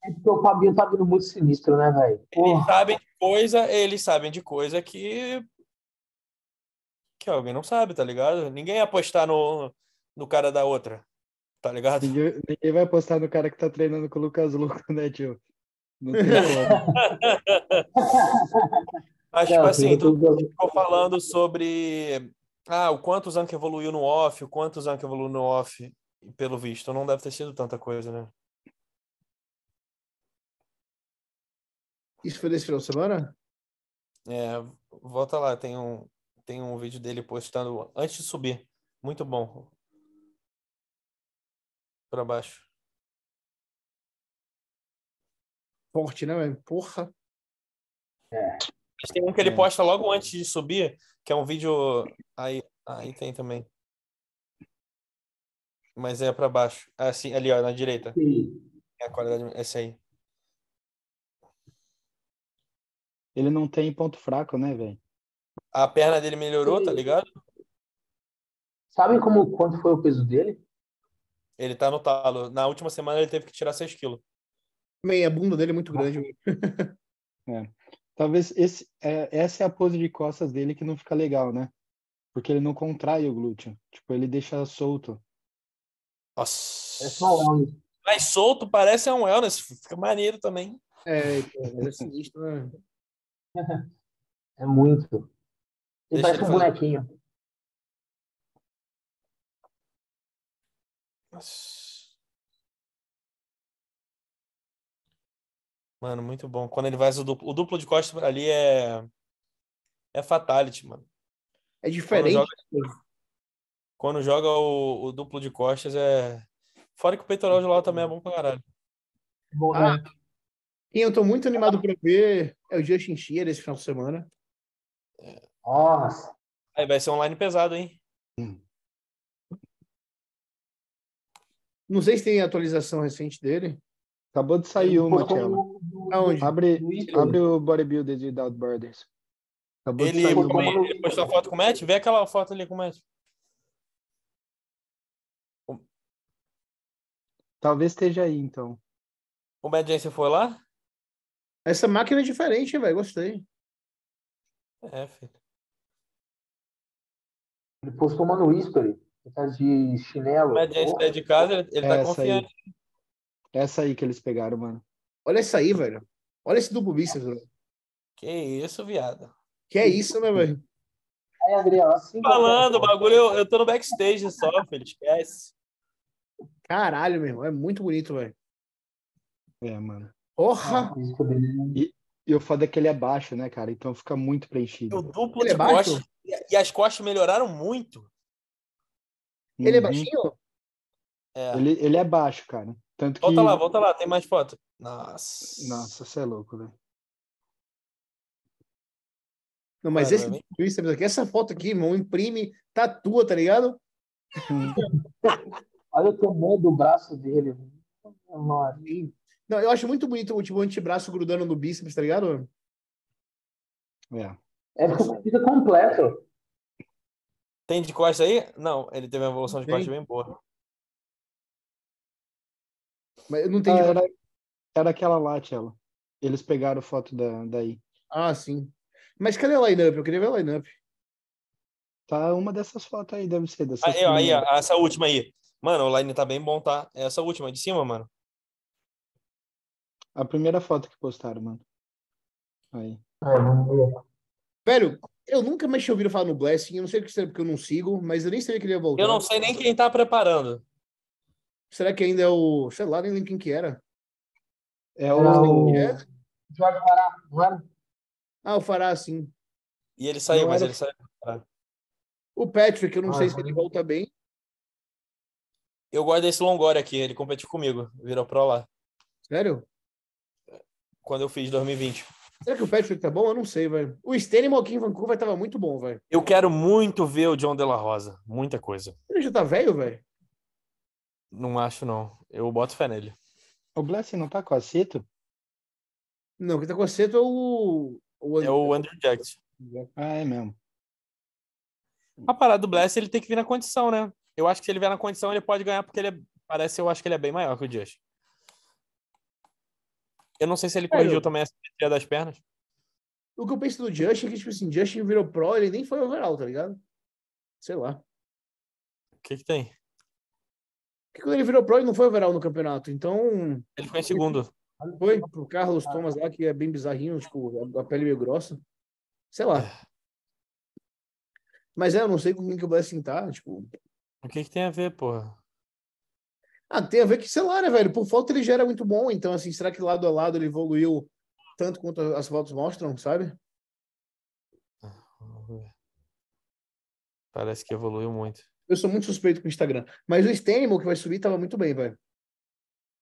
É porque o Fabinho tá vindo muito sinistro, né, velho? eles sabem de coisa, eles sabem de coisa que que alguém não sabe, tá ligado? Ninguém ia apostar no, no cara da outra, tá ligado? Ninguém, ninguém vai apostar no cara que tá treinando com o Lucas Luco, né, tio? Não tem [laughs] como. Mas, tipo assim, tu ficou falando sobre ah, o quanto o Zanca evoluiu no off, o quanto o Zanca evoluiu no off, e pelo visto, não deve ter sido tanta coisa, né? Isso foi desse final de semana? É, volta lá, tem um, tem um vídeo dele postando antes de subir. Muito bom. Pra baixo. Forte, né? Porra. Mas tem um que ele É. posta logo antes de subir, que é um vídeo. Aí, aí tem também. Mas é pra baixo. Ah, sim, ali, ó, na direita. É a qualidade. Esse aí. Ele não tem ponto fraco, né, velho? A perna dele melhorou, tá ligado? Sabe como, quanto foi o peso dele? Ele tá no talo. Na última semana ele teve que tirar 6 quilos. Também a bunda dele é muito grande. velho. [laughs] Talvez esse, é, essa é a pose de costas dele que não fica legal, né? Porque ele não contrai o glúteo. Tipo, ele deixa solto. É Nossa. só um. Mais solto, parece um wellness. Fica maneiro também. É, então, é sinistro, né? [laughs] É muito. Ele Deixa parece um bonequinho. Nossa. Mano, muito bom. Quando ele faz o duplo, o duplo de costas ali é. É fatality, mano. É diferente. joga- Quando joga o, o duplo de costas é. Fora que o peitoral de lá também é bom pra caralho. Bom, Ah, né? Quem eu tô muito animado pra ver é o Justin Shear esse final de semana. Nossa. Aí vai ser online pesado, hein? Não sei se tem atualização recente dele. Acabou de sair uma, Aonde? Abre, abre o Bodybuilder de Without Borders. Acabou de Ele, sair postou uma. ele postou a foto com o Matt? Vê aquela foto ali com o Matt. Talvez esteja aí, então. O Matt Jensen foi lá? Essa máquina é diferente, velho. Gostei. É, filho. Ele postou uma no History. Ele tá de chinelo. O Matt Jensen é de casa, ele, ele tá Essa aí. Confiante. Essa aí que eles pegaram, mano. Olha essa aí, velho. Olha esse duplo bíceps, velho. Que isso, viado. Que é isso, né, velho? Aí, Adriano, assim. Falando, o bagulho, eu, eu tô no backstage só, filho. Esquece. Caralho, meu irmão. É muito bonito, velho. É, mano. Porra! Ah, físico dele. E o foda é que ele é baixo, né, cara? Então fica muito preenchido. O duplo Ele de é baixo? costas. E, e as costas melhoraram muito. Ele é Uhum. baixinho? É. Ele, ele é baixo, cara. Tanto que. Volta lá, volta lá, tem mais foto. Nossa. Nossa, você é louco, velho. Não, mas esse aqui, essa foto aqui, irmão, imprime, tatua, tá ligado? [laughs] Olha o tamanho do braço dele. Nossa. Não, eu acho muito bonito o tipo, o antebraço grudando no bíceps, tá ligado? É. É porque fica completo. Tem de costas aí? Não, ele teve uma evolução de Tem. costas bem boa. Mas eu não tenho. Ah, era, era aquela lá, Tchelo. Eles pegaram foto da, daí. Ah, sim. Mas cadê o line-up? Eu queria ver o line-up. Tá uma dessas fotos aí, deve ser. Dessa Aí, ó, aí, ó, essa última aí. Mano, o line tá bem bom, tá? Essa última de cima, mano. A primeira foto que postaram, mano. Aí. É, ver. Velho, eu nunca mais tinha ouvido falar no Blessing. Eu não sei o que será porque eu não sigo, mas eu nem sabia que ele ia voltar. Eu não sei nem quem tá preparando. Será que ainda é o. Sei lá, nem lembro quem que era. É o. o- É? Jorge Pará, não era? Ah, o Fará, sim. E ele saiu, Não mas era- ele saiu. O Patrick, eu não Ah, sei se ele volta bem. Eu gosto desse Longori aqui, ele competiu comigo. Virou pro lá. Sério? Quando eu fiz 2020. Será que o Patrick tá bom? Eu não sei, velho. O Stênimo aqui em Vancouver tava muito bom, velho. Eu quero muito ver o John De La Rosa. Muita coisa. Ele já tá velho, velho? Não acho, não. Eu boto fé nele. O Blessing não tá com a Cito? Não, quem tá com a é o. o É o Andrew Jackson. Ah, é mesmo. A parada do Bless, ele tem que vir na condição, né? Eu acho que se ele vier na condição, ele pode ganhar, porque ele é... parece, eu acho que ele é bem maior que o Just. Eu não sei se ele corrigiu eu- também a simetria das pernas. O que eu penso do Justin é que, tipo assim, Justin virou pro, ele nem foi overall, tá ligado? Sei lá. O que que tem? Porque quando ele virou pro, ele não foi overall no campeonato. Então, Ele ficou em segundo. foi pro Carlos Thomas lá, que é bem bizarrinho, tipo, a, pele meio grossa. Sei lá. Mas é, eu não sei com quem que o Blessing tá, tipo. O que que tem a ver, porra? Ah, tem a ver que, sei lá, né, velho? Por falta ele já era muito bom, então, assim, será que lado a lado ele evoluiu tanto quanto as fotos mostram, sabe? Ver. Parece que evoluiu muito. Eu sou muito suspeito com o Instagram. Mas o Stanimal que vai subir tava muito bem, velho.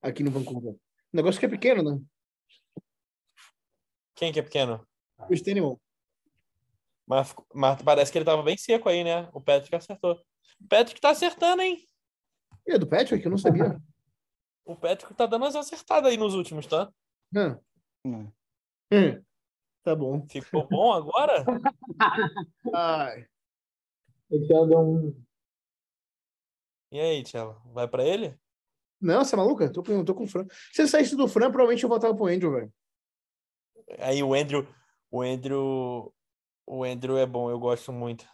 Aqui no Vancouver. O negócio que é pequeno, né? Quem que é pequeno? O Stanimal. Mas, mas parece que ele tava bem seco aí, né? O Patrick acertou. O Patrick tá acertando, hein? E é do Patrick? Eu não sabia. O Patrick tá dando as acertadas aí nos últimos, tá? Hum. Hum. Hum. Tá bom. Ficou bom agora? [laughs] Ai. Eu te ando um. E aí, Tchelo? Vai pra ele? Não, você é maluca? Tô com, tô com o Fran. Se ele saísse do Fran, provavelmente eu voltava pro Andrew, velho. Aí o Andrew. O Andrew. O Andrew é bom, eu gosto muito.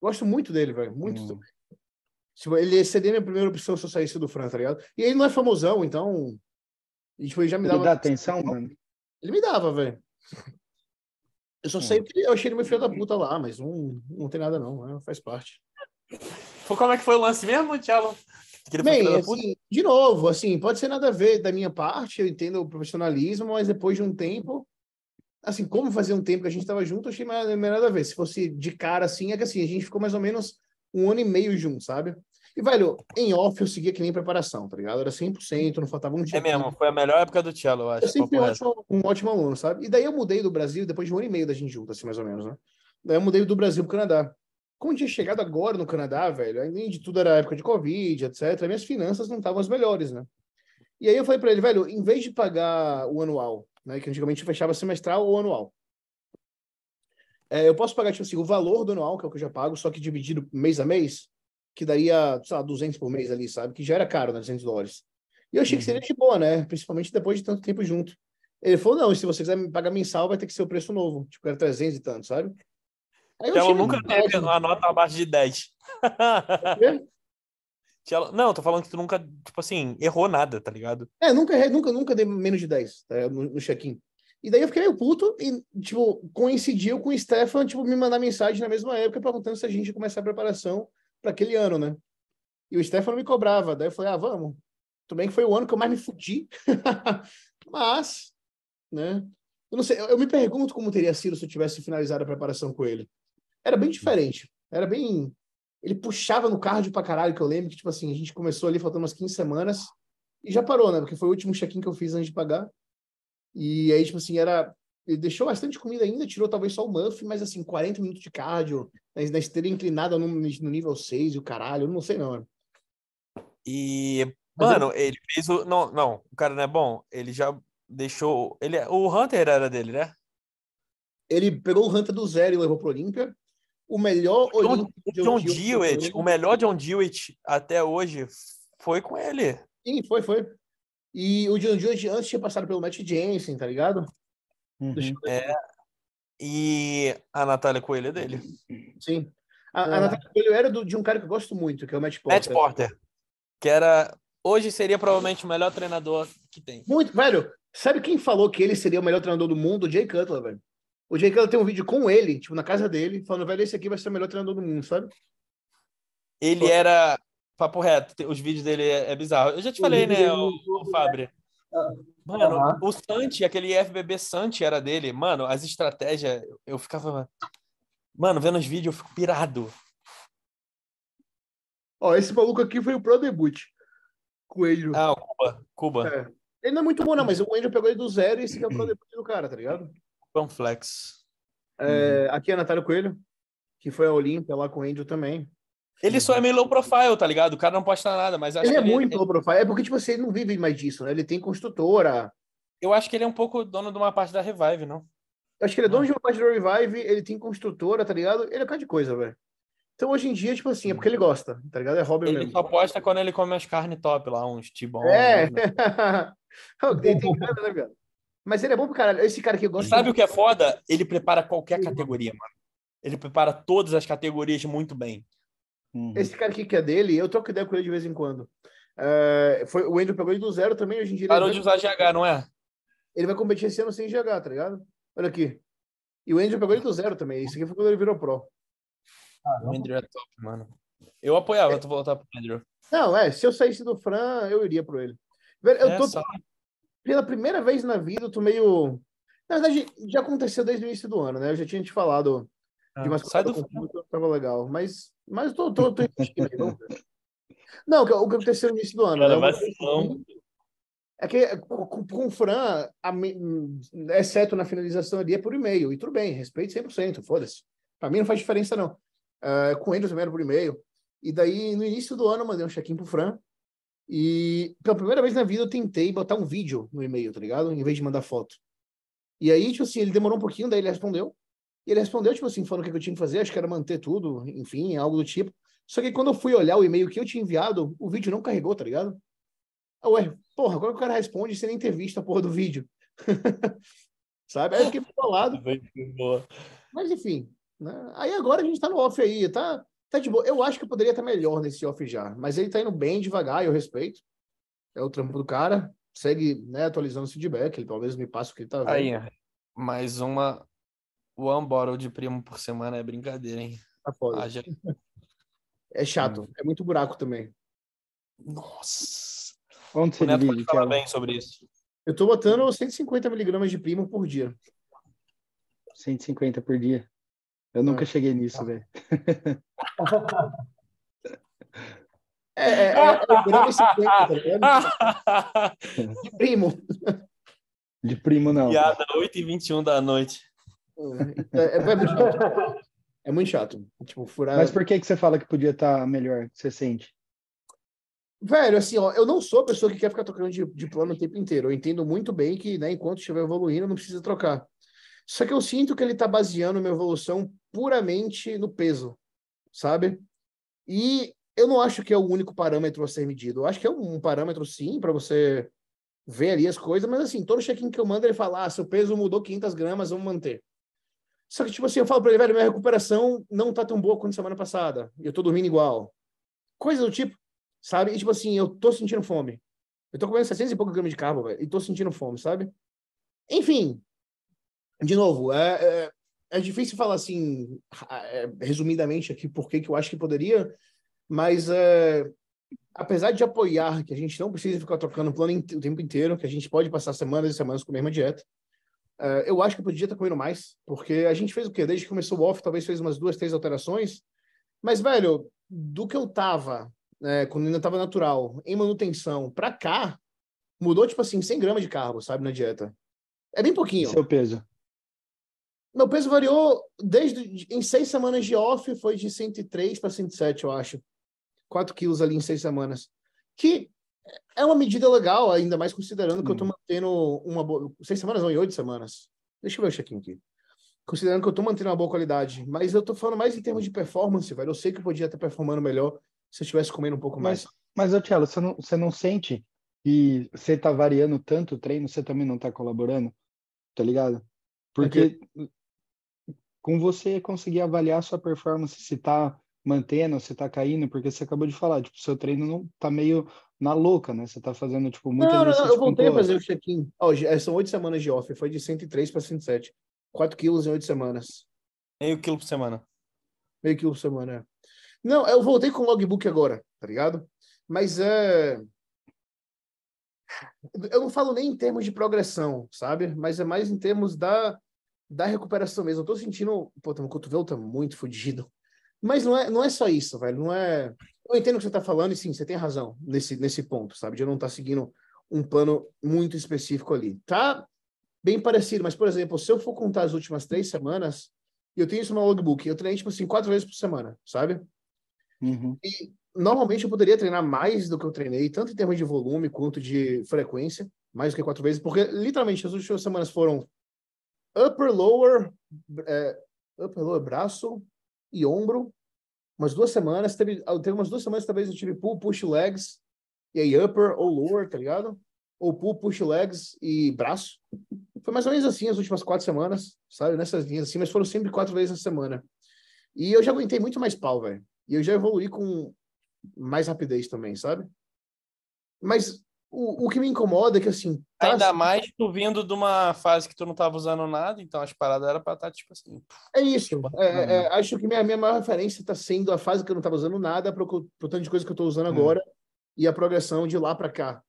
Gosto muito dele, velho. Muito. Hum. Tipo, ele seria a minha primeira opção se eu saísse do Fran, tá ligado? E ele não é famosão, então. E, tipo, ele já me Ele dava. dá atenção, [laughs] mano. Ele me dava, velho. Eu só Hum. sei que eu achei ele meio filho da puta lá, mas não, não tem nada, não. né? Faz parte. Foi- Como é que foi o lance mesmo, foi Bem, assim, de novo, assim, pode ser nada a ver da minha parte, eu entendo o profissionalismo, mas depois de um tempo, assim, como fazia um tempo que a gente estava junto, eu achei mais, mais nada a ver. Se fosse de cara assim, é que assim, a gente ficou mais ou menos um ano e meio junto, sabe? E, velho, em off eu seguia que nem preparação, tá ligado? Era 100%, não faltava um dia. É mesmo, foi a melhor época do Tchelo, eu acho. Eu sempre um ótimo, um ótimo aluno, sabe? E daí eu mudei do Brasil depois de um ano e meio da gente junto, assim, mais ou menos, né? Daí eu mudei do Brasil pro Canadá. Como eu tinha chegado agora no Canadá, velho, além de tudo era época de Covid, etc., minhas finanças não estavam as melhores, né? E aí eu falei pra ele, velho, em vez de pagar o anual, né, que antigamente fechava semestral ou anual, é, eu posso pagar, tipo assim, o valor do anual, que é o que eu já pago, só que dividido mês a mês, que daria, sei lá, 200 por mês ali, sabe? Que já era caro, né? 200 dólares. E eu achei que seria de boa, né? Principalmente depois de tanto tempo junto. Ele falou, não, se você quiser me pagar mensal, vai ter que ser o preço novo. Tipo, era 300 e tanto, sabe? Tchelo achei nunca teve uma nota abaixo de 10. quê? [laughs] Tchelo... Não, tô falando que tu nunca, tipo assim, errou nada, tá ligado? É, nunca, errei, nunca, nunca dei menos de 10 tá, no, no check-in. E daí eu fiquei meio puto e, tipo, coincidiu com o Stefan, tipo, me mandar mensagem na mesma época perguntando se a gente ia começar a preparação para aquele ano, né? E o Stefan me cobrava. Daí eu falei, ah, vamos. Tudo bem que foi o ano que eu mais me fudi. [laughs] Mas, né? Eu não sei, eu, eu me pergunto como teria sido se eu tivesse finalizado a preparação com ele. Era bem diferente. Era bem. Ele puxava no cardio pra caralho, que eu lembro que, tipo assim, a gente começou ali faltando umas 15 semanas e já parou, né? Porque foi o último check-in que eu fiz antes de pagar. E aí, tipo assim, era. Ele deixou bastante comida ainda, tirou talvez só o muff, mas assim, 40 minutos de cardio, na, na esteira inclinada no, no nível 6 e o caralho, eu não sei não. E, Mas mano, ele fez o. Não, não, o cara não é bom. Ele já deixou. Ele... O Hunter era dele, né? Ele pegou o Hunter do zero e levou pro Olímpia. O melhor John, o de John Olímpia- Dewitt, o melhor John Dewitt até hoje foi com ele. Sim, foi, foi. E o John Judge antes tinha passado pelo Matt Jensen, tá ligado? Uhum. É. E a Natália Coelho é dele. Sim. A, a É. Natália Coelho era do- de um cara que eu gosto muito, que é o Matt Matt Porter. Porter. Que era. Hoje seria provavelmente o melhor treinador que tem. Muito, velho. Sabe quem falou que ele seria o melhor treinador do mundo? O Jay Cutler, velho. O Jay Cutler tem um vídeo com ele, tipo, na casa dele, falando, velho, esse aqui vai ser o melhor treinador do mundo, sabe? Ele era. Papo reto, os vídeos dele é, é bizarro. Eu já te O falei, né, dele no o, YouTube, o Fabri? Mano, o Santi, aquele FBB Santi era dele. Mano, as estratégias, eu ficava. Mano, vendo os vídeos, eu fico pirado. Ó, esse maluco aqui foi o Pro Debut. Coelho. Ah, o Cuba. Cuba. É. Ele não é muito bom, não, mas o Andrew pegou ele do zero e esse aqui é o Pro [clears throat] Debut do cara, tá ligado? Panflex. É, aqui é a Natália Coelho, que foi a Olímpia lá com o Andrew também. Ele só é meio low profile, tá ligado? O cara não posta nada, mas acho Ele que é ele, muito low profile. É porque, tipo ele não vive mais disso, né? Ele tem construtora. Eu acho que ele é um pouco dono de uma parte da Revive, não? Eu acho que ele é dono de uma parte do Revive, ele tem construtora, tá ligado? Ele é um cara de coisa, velho. Então, hoje em dia, tipo assim, é porque ele gosta, tá ligado? É hobby Ele mesmo. só posta quando ele come as carnes top lá, uns T-bone. É. né? [laughs] tem, tem cara, né, cara? Mas ele é bom pro caralho. Esse cara aqui eu gosto sabe o que é foda? Ele prepara qualquer categoria, mano. Ele prepara todas as categorias muito bem. Uhum. Esse cara aqui que é dele, eu troco ideia com ele de vez em quando. É, foi, o Andrew pegou ele do zero também, hoje em dia Parou de usar GH, não é? ele vai competir esse ano sem GH, tá ligado? Olha aqui. E o Andrew pegou ele do zero também. Isso aqui foi quando ele virou pro. O Andrew é top, mano. Eu apoiava tu voltar pro Andrew. Não, é, se eu saísse do Fran, eu iria pro ele. Velho, Eu É, tô, só- pela primeira vez na vida, eu tô meio. Na verdade, já aconteceu desde o início do ano, né? Eu já tinha te falado de umas Ah, Sai do coisas que eu tava legal, mas, mas eu tô, tô, tô insistindo aí, vamos ver. Não, o que aconteceu no início do ano. Cara, né? Vacilão. É que com, com- com o Fran, a exceto na finalização ali, é por e-mail. E tudo bem, respeito 100%, foda-se. Pra mim não faz diferença, não. Ah, com o Andrew também era por e-mail. E daí, no início do ano, eu mandei um check-in pro Fran. E pela primeira vez na vida, eu tentei botar um vídeo no e-mail, tá ligado? Em vez de mandar foto. E aí, tipo assim, ele demorou um pouquinho, daí ele respondeu. E ele respondeu, tipo assim, falando o que eu tinha que fazer, acho que era manter tudo, enfim, algo do tipo. Só que quando eu fui olhar o e-mail que eu tinha enviado, o vídeo não carregou, tá ligado? Ah, Ué, porra, agora o cara responde sem nem ter visto a porra do vídeo. [laughs] Sabe? Aí eu fiquei bolado. Mas enfim, né? Aí agora a gente tá no off aí, tá, tá de boa. Eu acho que eu poderia estar melhor nesse off já, mas ele tá indo bem devagar, eu respeito. É o trampo do cara. Segue, né, atualizando o feedback, ele talvez me passe o que ele tá vendo. Aí, mais uma One Bottle de primo por semana é brincadeira, hein? Tá foda. Haja- É chato, Hum. é muito buraco também. Nossa. Onde O você Neto pode falar bem sobre isso. Eu tô botando 150 miligramas de primo por dia. 150 por dia. Eu nunca Ah. cheguei nisso, velho. [laughs] É, é, é, o grama 50, tá ligado? De primo. De primo, não. Piada 8 e 21 da noite. É, é, é muito chato. É muito chato. Tipo, furar. Mas por que, que você fala que podia estar melhor? que Você sente? Velho, assim, ó, eu não sou a pessoa que quer ficar trocando de, de plano o tempo inteiro. Eu entendo muito bem que, né, enquanto estiver evoluindo, não precisa trocar. Só que eu sinto que ele tá baseando minha evolução puramente no peso, sabe? E eu não acho que é o único parâmetro a ser medido. Eu acho que é um parâmetro, sim, para você ver ali as coisas, mas assim, todo check-in que eu mando, ele fala, ah, seu peso mudou 500 gramas, vamos manter. Só que, tipo assim, eu falo pra ele, velho, minha recuperação não tá tão boa quanto semana passada. Eu tô dormindo igual. Coisa do tipo, sabe? E, tipo assim, eu tô sentindo fome. Eu tô comendo 700 e poucos gramas de carbo, velho, e tô sentindo fome, sabe? Enfim, de novo, é, é, é difícil falar assim, é, resumidamente aqui, por que eu acho que poderia, mas é, apesar de apoiar que a gente não precisa ficar trocando plano inte- o tempo inteiro, que a gente pode passar semanas e semanas com a mesma dieta, é, eu acho que eu podia estar comendo mais, porque a gente fez o quê? Desde que começou o off, talvez fez umas duas, três alterações, mas, velho, do que eu tava, né, quando ainda tava natural, em manutenção, pra cá, mudou, tipo assim, 100 gramas de carbo, sabe, na dieta. É bem pouquinho. Seu peso. Meu peso variou desde em seis semanas de off, foi de 103 para 107, eu acho. 4 quilos ali em seis semanas. Que é uma medida legal, ainda mais considerando que eu tô Hum. mantendo uma boa. Seis semanas, não, em oito semanas. Deixa eu ver o check-in aqui. Considerando que eu tô mantendo uma boa qualidade. Mas eu tô falando mais em termos de performance, velho. Eu sei que eu podia estar performando melhor se eu estivesse comendo um pouco mais. Mas, Tchelo, você não, você não sente que você tá variando tanto o treino, você também não tá colaborando? Tá ligado? Porque com você conseguir avaliar a sua performance, se tá mantendo, se tá caindo, porque você acabou de falar, tipo, seu treino não tá meio na louca, né? Você tá fazendo, tipo, muito Não, não, eu voltei a fazer o check-in. Já- são oito semanas de off, foi de 103 para 107. 4 quilos em oito semanas. Meio quilo por semana. Meio quilo por semana. é. Não, eu voltei com o logbook agora, tá ligado? Mas é. Eu não falo nem em termos de progressão, sabe? Mas é mais em termos da, da recuperação mesmo. Eu tô sentindo. Pô, meu cotovelo tá muito fodido. Mas não é, não é só isso, velho. Não é. Eu entendo o que você tá falando, e sim, você tem razão nesse, nesse ponto, sabe? De eu não estar seguindo um plano muito específico ali. Tá bem parecido, mas, por exemplo, se eu for contar as últimas três semanas, eu tenho isso no logbook, eu treinei, tipo assim, quatro vezes por semana, sabe? Uhum. E normalmente eu poderia treinar mais do que eu treinei, tanto em termos de volume quanto de frequência, mais do que quatro vezes, porque literalmente as últimas semanas foram upper, lower, é, upper, lower, braço e ombro, umas duas semanas, teve, teve umas duas semanas talvez eu tive pull, push, legs, e aí upper ou lower, tá ligado? Ou pull, push, legs e braço. Foi mais ou menos assim as últimas quatro semanas, sabe? Nessas linhas assim, mas foram sempre quatro vezes na semana. E eu já aguentei muito mais pau, velho. E eu já evoluí com mais rapidez também, sabe? Mas o, o que me incomoda é que, assim, tá- Ainda mais tu vindo de uma fase que tu não tava usando nada, então as paradas eram pra estar, tipo assim. é isso. É, é, é, acho que minha, minha maior referência está sendo a fase que eu não estava usando nada para o tanto de coisa que eu estou usando Hum. agora e a progressão de lá para cá.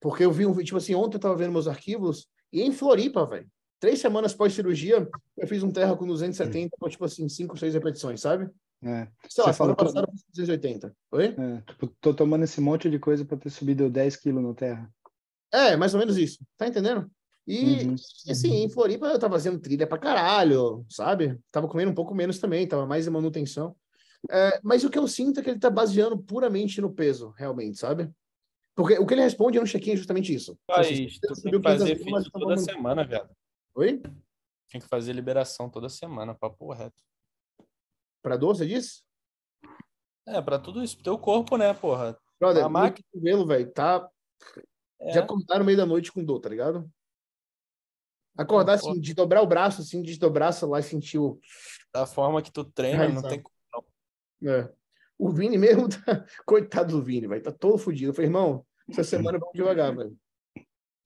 Porque eu vi um tipo assim, ontem eu estava vendo meus arquivos e em Floripa, velho. Três semanas pós-cirurgia, eu fiz um terra com 270, com, tipo assim, cinco, seis repetições, sabe? É, Sei lá, semana que- passada 280. Oi? é. Tipo, tô tomando esse monte de coisa pra ter subido 10 quilos no terra. É, mais ou menos isso. Tá entendendo? E, Uhum. assim, em Floripa eu tava fazendo trilha pra caralho, sabe? Tava comendo um pouco menos também, tava mais em manutenção. É, mas o que eu sinto é que ele tá baseando puramente no peso, realmente, sabe? Porque o que ele responde no check-in é justamente isso. Tipo assim, Mas você tu tem que fazer 500 gramas, vídeo tá toda semana, viado. Oi? Tem que fazer liberação toda semana, papo reto. Pra dor, você disse? É, pra tudo isso, pro teu corpo, né, porra? Brother, A meu máquina- cotovelo, velho, tá. É, De acordar no meio da noite com dor, tá ligado? Acordar assim, de dobrar o braço, assim, de dobrar lá e sentir o. da forma que tu treina, não Enraizado. tem como. É. O Vini mesmo, tá... [laughs] coitado do Vini, vai tá todo fodido. Eu falei, irmão, essa semana vamos devagar, velho.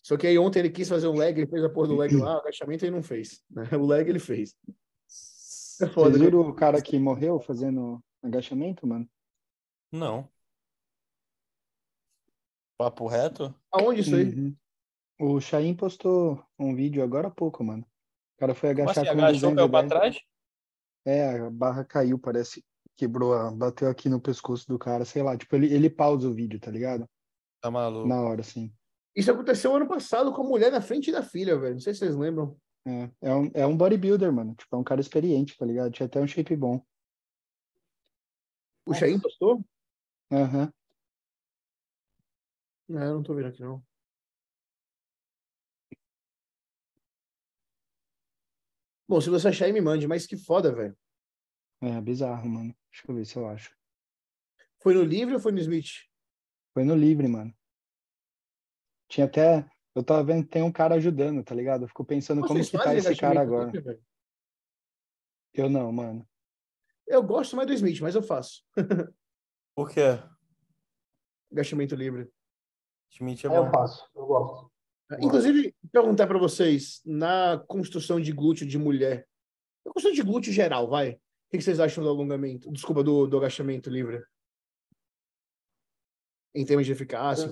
Só que aí ontem ele quis fazer um leg, ele fez a porra do leg lá, o agachamento ele não fez. né? [laughs] O leg ele fez. É foda, Vocês viram o cara que morreu fazendo agachamento, mano? Não. Papo reto? Aonde isso aí? Uhum. O Chain postou um vídeo agora há pouco, mano. O cara foi Como agachar assim? com Agachou, caiu pra 210. trás? É, a barra caiu, parece. Quebrou, a- bateu aqui no pescoço do cara, sei lá. Tipo, ele, ele pausa o vídeo, tá ligado? Tá maluco. Na hora, assim. Isso aconteceu ano passado com a mulher na frente da filha, velho. Não sei se vocês lembram. É, é, um, é um bodybuilder, mano. Tipo, é um cara experiente, tá ligado? Tinha até um shape bom. O Chain postou? Aham. Não, eu não tô vendo aqui, não. Bom, se você achar aí, me mande, mas que foda, velho. É, bizarro, mano. Deixa eu ver se eu acho. Foi no livre ou foi no Smith? Foi no livre, mano. Tinha até. Eu tava vendo que tem um cara ajudando, tá ligado? Eu fico pensando como Vocês que tá esse cara agora. velho? Eu não, mano. Eu gosto mais do Smith, mas eu faço. [laughs] Por quê? Agachamento livre. Schmidt é Aí eu bom. faço, eu gosto. Inclusive, perguntar pra vocês, na construção de glúteo de mulher, na construção de glúteo geral, vai. O que vocês acham do alongamento? Desculpa, do, do agachamento livre? Em termos de eficácia,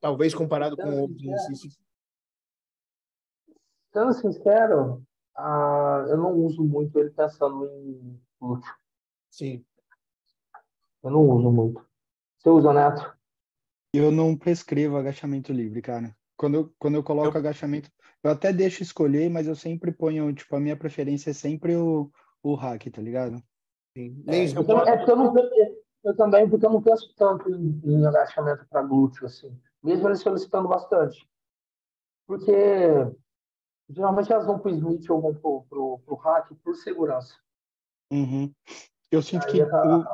talvez comparado com outros exercícios. Sendo sincero, ah, eu não uso muito ele pensando em glúteo. Sim. Eu não uso muito. Você usa, Neto? Eu não prescrevo agachamento livre, cara. Quando eu, quando eu coloco Eu- agachamento, eu até deixo escolher, mas eu sempre ponho, tipo, a minha preferência é sempre o, o hack, tá ligado? sim. É, eu. Porque, é porque eu não eu também, porque eu não penso tanto em, em agachamento para glúteo, assim. Mesmo ele solicitando bastante. Porque geralmente elas vão pro Smith ou vão pro, pro, pro hack por segurança. Uhum. Eu sinto Aí que o,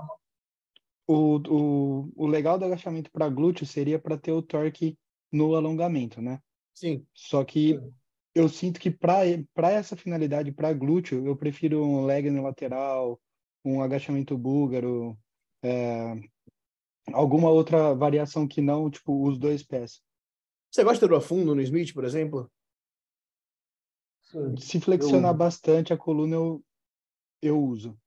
o, o, o legal do agachamento para glúteo seria para ter o torque no alongamento, né? Sim. Só que Sim. eu sinto que para essa finalidade, para glúteo, eu prefiro um leg no lateral, um agachamento búlgaro, é, alguma outra variação que não, tipo, os dois pés. Você gosta do afundo no Smith, por exemplo? Se flexionar Eu- bastante a coluna, eu, eu uso.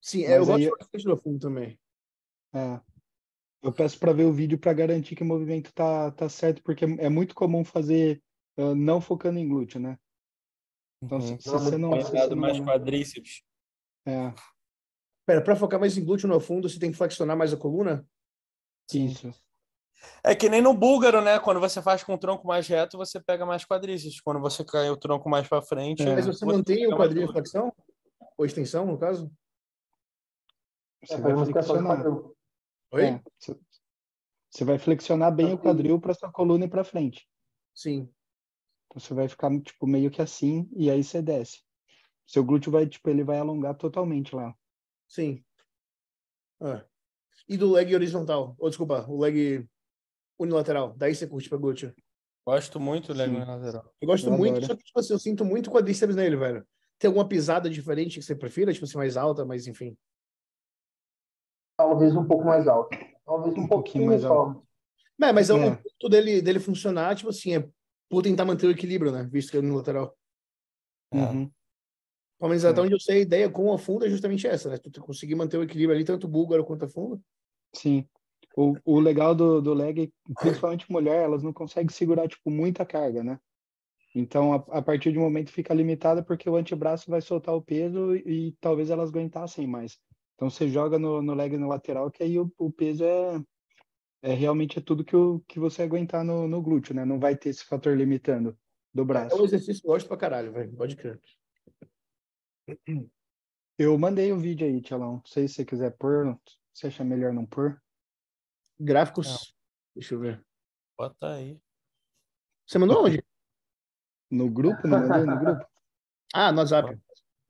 Sim, é, eu gosto aí- bastante do afundo também. É. Eu peço para ver o vídeo para garantir que o movimento tá, tá certo, porque é muito comum fazer ah, não focando em glúteo, né? Então, Uhum. se, se você não. Cuidado mais não quadríceps. é, Pera, pra focar mais em glúteo no afundo, você tem que flexionar mais a coluna? isso. É que nem no búlgaro, né? Quando você faz com o tronco mais reto, você pega mais quadríceps. Quando você cai o tronco mais para frente, É. Mas você mantém pega o mais quadril em flexão? Ou extensão, no caso? Você É, vai flexionar. quadril. Oi? É, você- você vai flexionar bem o Assim. quadril para sua coluna ir para frente. Sim. Então, você vai ficar tipo meio que assim e aí você desce. Seu glúteo vai tipo ele vai alongar totalmente lá. Sim. Ah. E do leg horizontal? Ou desculpa, o leg unilateral. Daí você curte pra glúteo. Gosto muito do leg Sim. lateral. Eu gosto Eu muito, adoro. só que tipo assim, eu sinto muito quadríceps nele, velho. Tem alguma pisada diferente que você prefira? Tipo assim, mais alta, mas enfim. Talvez um pouco mais alto. Talvez um, Um pouquinho pouquinho mais só. alto. É, mas é. É. o ponto dele, dele funcionar, tipo assim, é por tentar manter o equilíbrio, né? Visto que é unilateral. É. Uhum. Pelo menos até É. onde eu sei, a ideia com a funda é justamente essa, né? Tu conseguir manter o equilíbrio ali, tanto búlgaro quanto a funda. Sim. O, o legal do, do leg, principalmente mulher, elas não conseguem segurar, tipo, muita carga, né? Então, a, a partir de um momento fica limitada porque o antebraço vai soltar o peso e, e talvez elas aguentassem mais. Então, você joga no, no leg no lateral, que aí o, o peso é, é realmente é tudo que, o, que você aguentar no, no glúteo, né? Não vai ter esse fator limitando do É um braço. exercício que eu gosto pra caralho, velho. Pode crer. Eu mandei o vídeo aí, Tchalão. Não sei se você quiser pôr, se acha melhor não pôr. Gráficos. Deixa eu ver. Bota aí. Você mandou onde? No grupo? Não mandei no grupo? Ah, no WhatsApp.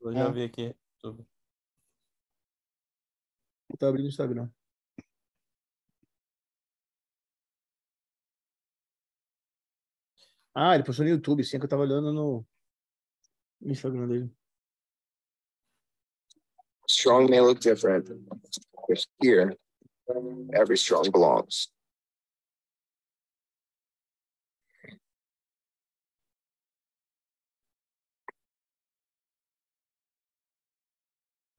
Eu já Ah. vi aqui. tudo. Tô abrindo o Instagram. Ah, ele postou no YouTube, sim, é que eu tava olhando no Instagram dele. Strong may look different, here, every strong belongs.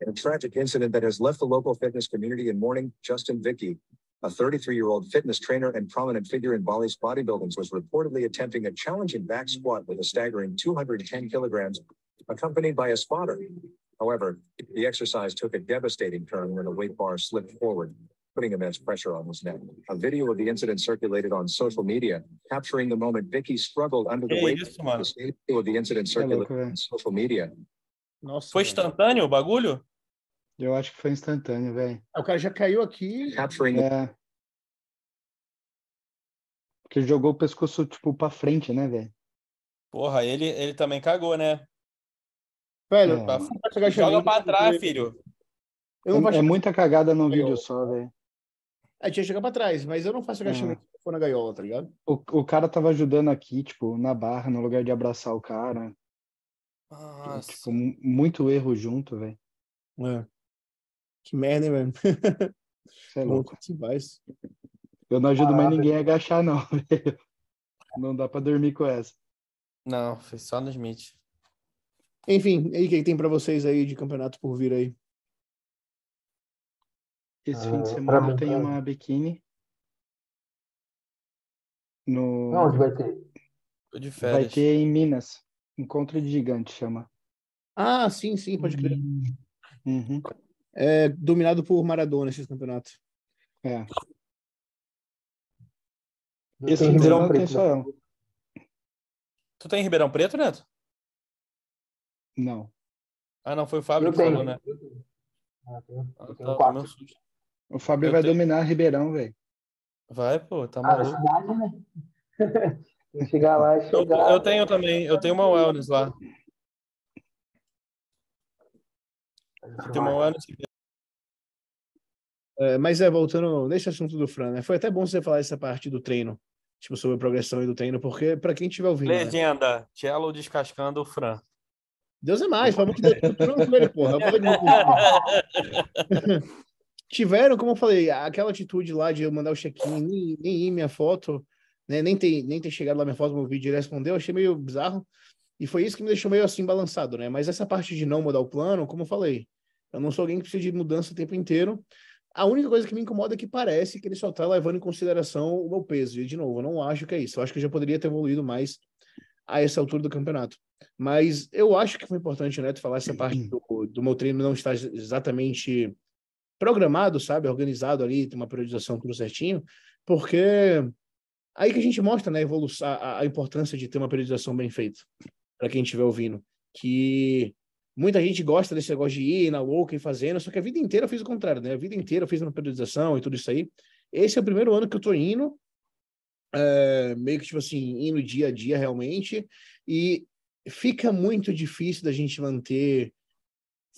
In a tragic incident that has left the local fitness community in mourning, Justin Vicky, a 33-year-old fitness trainer and prominent figure in Bali's bodybuilding, was reportedly attempting a challenging back squat with a staggering 210 kilograms, accompanied by a spotter. However, the exercise took a devastating turn when the weight bar slipped forward, putting immense pressure on his neck. A video of the incident circulated on social media, capturing the moment Vicky struggled under the Que weight. isso, mano? The video of the incident É louco, circulated on social media, Nossa. Foi instantâneo o bagulho? Eu acho que foi instantâneo, velho. Ah, O cara já caiu aqui. capturing É. Porque jogou o pescoço, tipo, pra frente, né, velho? Porra, ele, ele também cagou, né? Velho, É. Joga pra trás, filho. Eu não faço É muita cagada num vídeo só, velho. É, tinha que chegar pra trás, mas eu não faço agachamento se for na gaiola, tá ligado? O, o cara tava ajudando aqui, tipo, na barra, no lugar de abraçar o cara. Nossa. Tipo, mu- muito erro junto, velho. É. Que merda, hein, velho? Você é louco. Eu não ajudo mais ninguém a agachar, não, [laughs] velho. Não dá pra dormir com essa. Não, foi só no Smith. Enfim, e aí, o que que tem pra vocês aí de campeonato por vir aí? Esse fim de Ah, semana tem uma biquíni. No... Onde vai ter? Tô de Vai ter em Minas. Encontro de gigante chama. Ah, sim, sim, pode crer. Uhum. É dominado por Maradona esses campeonatos. É. Esse Ribeirão semana tem Preto, só né? eu. Tu tem Ribeirão Preto, Neto? Não. Ah, não, foi o Fábio Eu que falou, tenho. né? Eu tenho. Ah, tenho. Ah, Eu tá, tenho tomei quatro. O Fábio Eu vai tenho- dominar Ribeirão, velho. Vai, pô, tá Ah, maluco. cidade, né? [laughs] Tem que chegar lá e Eu, chegar. eu tenho também, eu tenho uma wellness lá. Eu tenho uma wellness. É, mas é, voltando nesse assunto do Fran, né? Foi até bom você falar essa parte do treino, tipo, sobre a progressão e do treino, porque pra quem estiver ouvindo, né? Legenda, Cello descascando o Fran. Deus é mais, de Deus, eu porra. Eu falei ele. Tiveram, como eu falei, aquela atitude lá de eu mandar o check-in, nem, nem ir minha foto, né? Nem ter, nem ter chegado lá minha foto, meu vídeo respondeu, eu achei meio bizarro. E foi isso que me deixou meio assim balançado, né? Mas essa parte de não mudar o plano, como eu falei, eu não sou alguém que precisa de mudança o tempo inteiro. A única coisa que me incomoda é que parece que ele só tá levando em consideração o meu peso. E, de novo, eu não acho que é isso. Eu acho que eu já poderia ter evoluído mais a essa altura do campeonato. Mas eu acho que foi importante, né, tu falar essa parte do, do meu treino não estar exatamente programado, sabe, organizado ali, tem uma periodização tudo certinho, porque aí que a gente mostra, né, a evolução, a, a importância de ter uma periodização bem feita, para quem estiver ouvindo, que muita gente gosta desse negócio de ir na louca e fazendo, só que a vida inteira eu fiz o contrário, né, a vida inteira eu fiz uma periodização e tudo isso aí. Esse é o primeiro ano que eu tô indo, é, meio que tipo assim, indo dia a dia realmente, e fica muito difícil da gente manter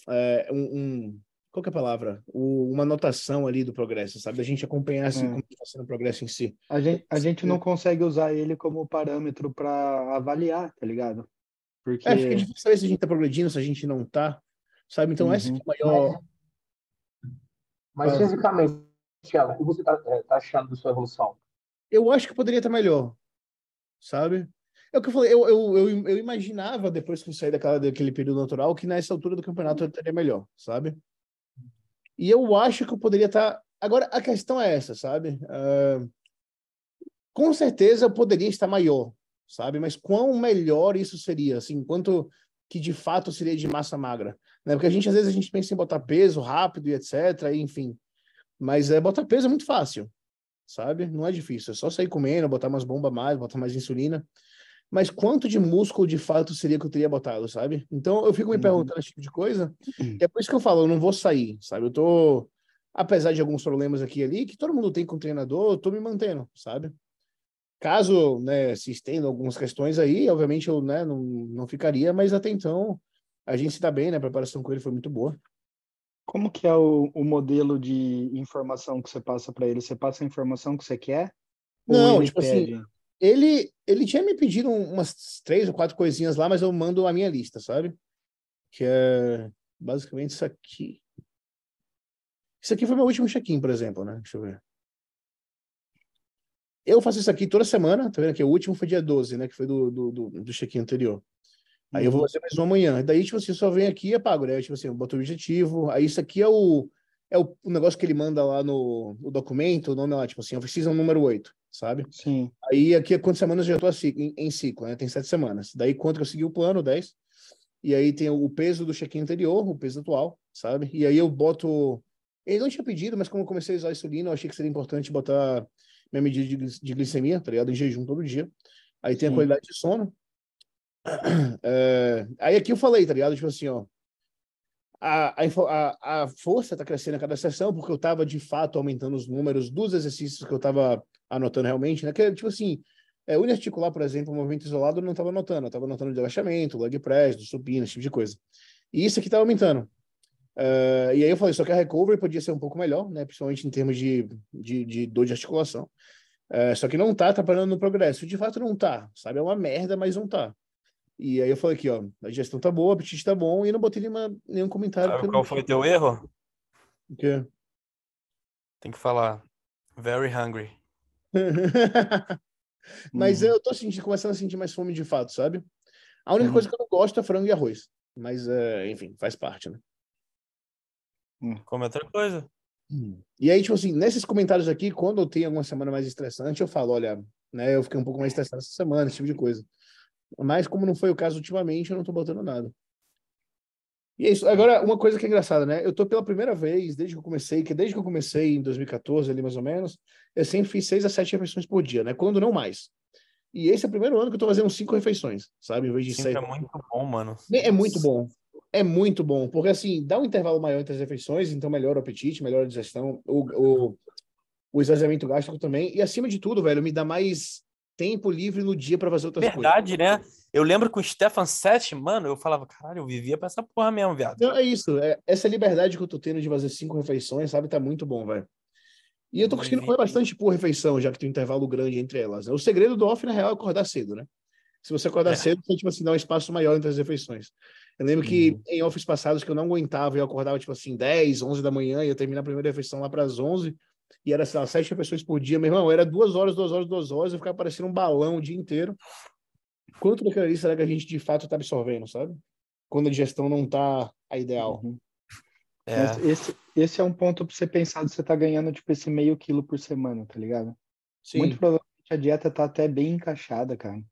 é, um, um- qual que é a palavra? O- uma anotação ali do progresso, sabe? A gente acompanhar assim, É. como está sendo o progresso em si. A gente, a gente não consegue usar ele como parâmetro pra avaliar, tá ligado? Porque. É, fica difícil saber se a gente tá progredindo, se a gente não tá, sabe? Então essa Uhum. que é a maior... Mas Ah. fisicamente, Thiago, o que você tá, é, tá achando da sua evolução? Eu acho que poderia estar melhor, sabe? É o que eu falei, eu, eu, eu, eu imaginava, depois que eu saí daquela, daquele período natural, que nessa altura do campeonato eu estaria melhor, sabe? E eu acho que eu poderia estar. Agora, a questão é essa, sabe? Ah, com certeza eu poderia estar maior, sabe? Mas quão melhor isso seria, assim, quanto que de fato seria de massa magra, né? Porque a gente, às vezes, a gente pensa em botar peso rápido e etc, e, enfim. Mas é, botar peso é muito fácil, sabe? Não é difícil, é só sair comendo, botar umas bombas mais, botar mais insulina. Mas quanto de músculo de fato seria que eu teria botado, sabe? Então eu fico me Uhum. perguntando esse tipo de coisa. E é por isso que eu falo, eu não vou sair, sabe? Eu tô, apesar de alguns problemas aqui e ali, que todo mundo tem com o treinador, eu tô me mantendo, sabe? Caso, né, se estendam algumas questões aí, obviamente eu, né, não, não ficaria, mas até então A gente se dá bem, né? A preparação com ele foi muito boa. Como que é o, o modelo de informação que você passa para ele? Você passa a informação que você quer? Não, tipo assim, pede? Ele, ele tinha me pedido um- umas três ou quatro coisinhas lá, mas eu mando a minha lista, sabe? Que é basicamente isso aqui. Isso aqui foi meu último check-in, por exemplo, né? Deixa eu ver. Eu faço isso aqui toda semana, tá vendo aqui? O último foi dia 12, né? Que foi do, do, do, do check-in anterior. Aí eu vou Uhum. fazer mais um amanhã. Daí, tipo assim, eu só venho aqui e apago, né? Tipo assim, eu boto o objetivo. Aí isso aqui é o, é o, o negócio que ele manda lá no, no documento, o nome lá, tipo assim, off-season número 8, sabe? Sim. Aí aqui é quantas semanas eu já tô assim, em, em ciclo, né? Tem sete semanas. Daí quanto que eu segui o plano, 10. E aí tem o peso do check-in anterior, o peso atual, sabe? E aí eu boto. Ele não tinha pedido, mas como eu comecei a usar insulina, eu achei que seria importante botar minha medida de, de glicemia, tá ligado? Em jejum todo dia. Aí tem a Sim. qualidade de sono. [clears throat] É, Aí aqui eu falei, tá ligado? Tipo assim, ó. A, a, a, força tá crescendo a cada sessão, porque eu tava de fato aumentando os números dos exercícios que eu tava anotando realmente, né? Que, tipo assim, é, uniarticular, por exemplo, o movimento isolado, eu não estava anotando. Eu estava anotando de agachamento, leg press, do supino, esse tipo de coisa. E isso aqui estava aumentando. Eh, e aí eu falei, só que a recovery podia ser um pouco melhor, né? Principalmente em termos de, de, de dor de articulação. Eh, só que não tá atrapalhando no progresso. De fato, não tá, sabe? É uma merda, mas não tá. E aí eu falei aqui, ó, a digestão tá boa, o apetite tá bom, e não botei nenhuma, nenhum comentário. Sabe qual não- foi teu erro? porque- Tem que falar. Very hungry. [laughs] Mas Uhum. eu tô sentindo, começando a sentir mais fome de fato, sabe? A única Uhum. coisa que eu não gosto é frango e arroz. Mas, é, enfim, faz parte, né? Come outra coisa. E aí, tipo assim, nesses comentários aqui, quando eu tenho alguma semana mais estressante, eu falo, olha, né, eu fiquei um pouco mais estressado essa semana, esse tipo de coisa. Mas como não foi o caso ultimamente, eu não tô botando nada. E é isso. Agora, uma coisa que é engraçada, né? Eu tô pela primeira vez, desde que eu comecei, que desde que eu comecei em 2014, ali mais ou menos, eu sempre fiz seis a sete refeições por dia, né? Quando não mais. E esse é o primeiro ano que eu tô fazendo cinco refeições, sabe? Em vez de Sempre seis. é muito bom, mano. É muito bom. É muito bom, porque assim, dá um intervalo maior entre as refeições, então melhora o apetite, melhora a digestão, o, o, o esvaziamento gástrico também, e acima de tudo, velho, me dá mais tempo livre no dia para fazer outras coisas. Verdade, né? Eu lembro com o Stefan Sete, mano, eu falava, caralho, eu vivia pra essa porra mesmo, viado. É isso, é, essa liberdade que eu tô tendo de fazer cinco refeições, sabe, tá muito bom, velho. E eu tô conseguindo comer bastante por refeição, já que tem um intervalo grande entre elas. né? O segredo do off, na real, é acordar cedo, né? Se você acordar É. cedo, você, tipo assim, dá um espaço maior entre as refeições. Eu lembro que em offs passados que eu não aguentava, eu acordava, tipo assim, 10, 11 da manhã, e eu terminava a primeira refeição lá para as 11, e era, sei lá, sete refeições por dia. Meu irmão, era duas horas, duas horas, duas horas, eu ficava parecendo um balão o dia inteiro. Quanto daquilo ali será que a gente, de fato, tá absorvendo, sabe? Quando a digestão não tá a ideal. Uhum. É. Mas esse, esse é um ponto pra você pensar de você tá ganhando, tipo, esse meio quilo por semana, tá ligado? Sim. Muito provavelmente a dieta tá até bem encaixada, cara.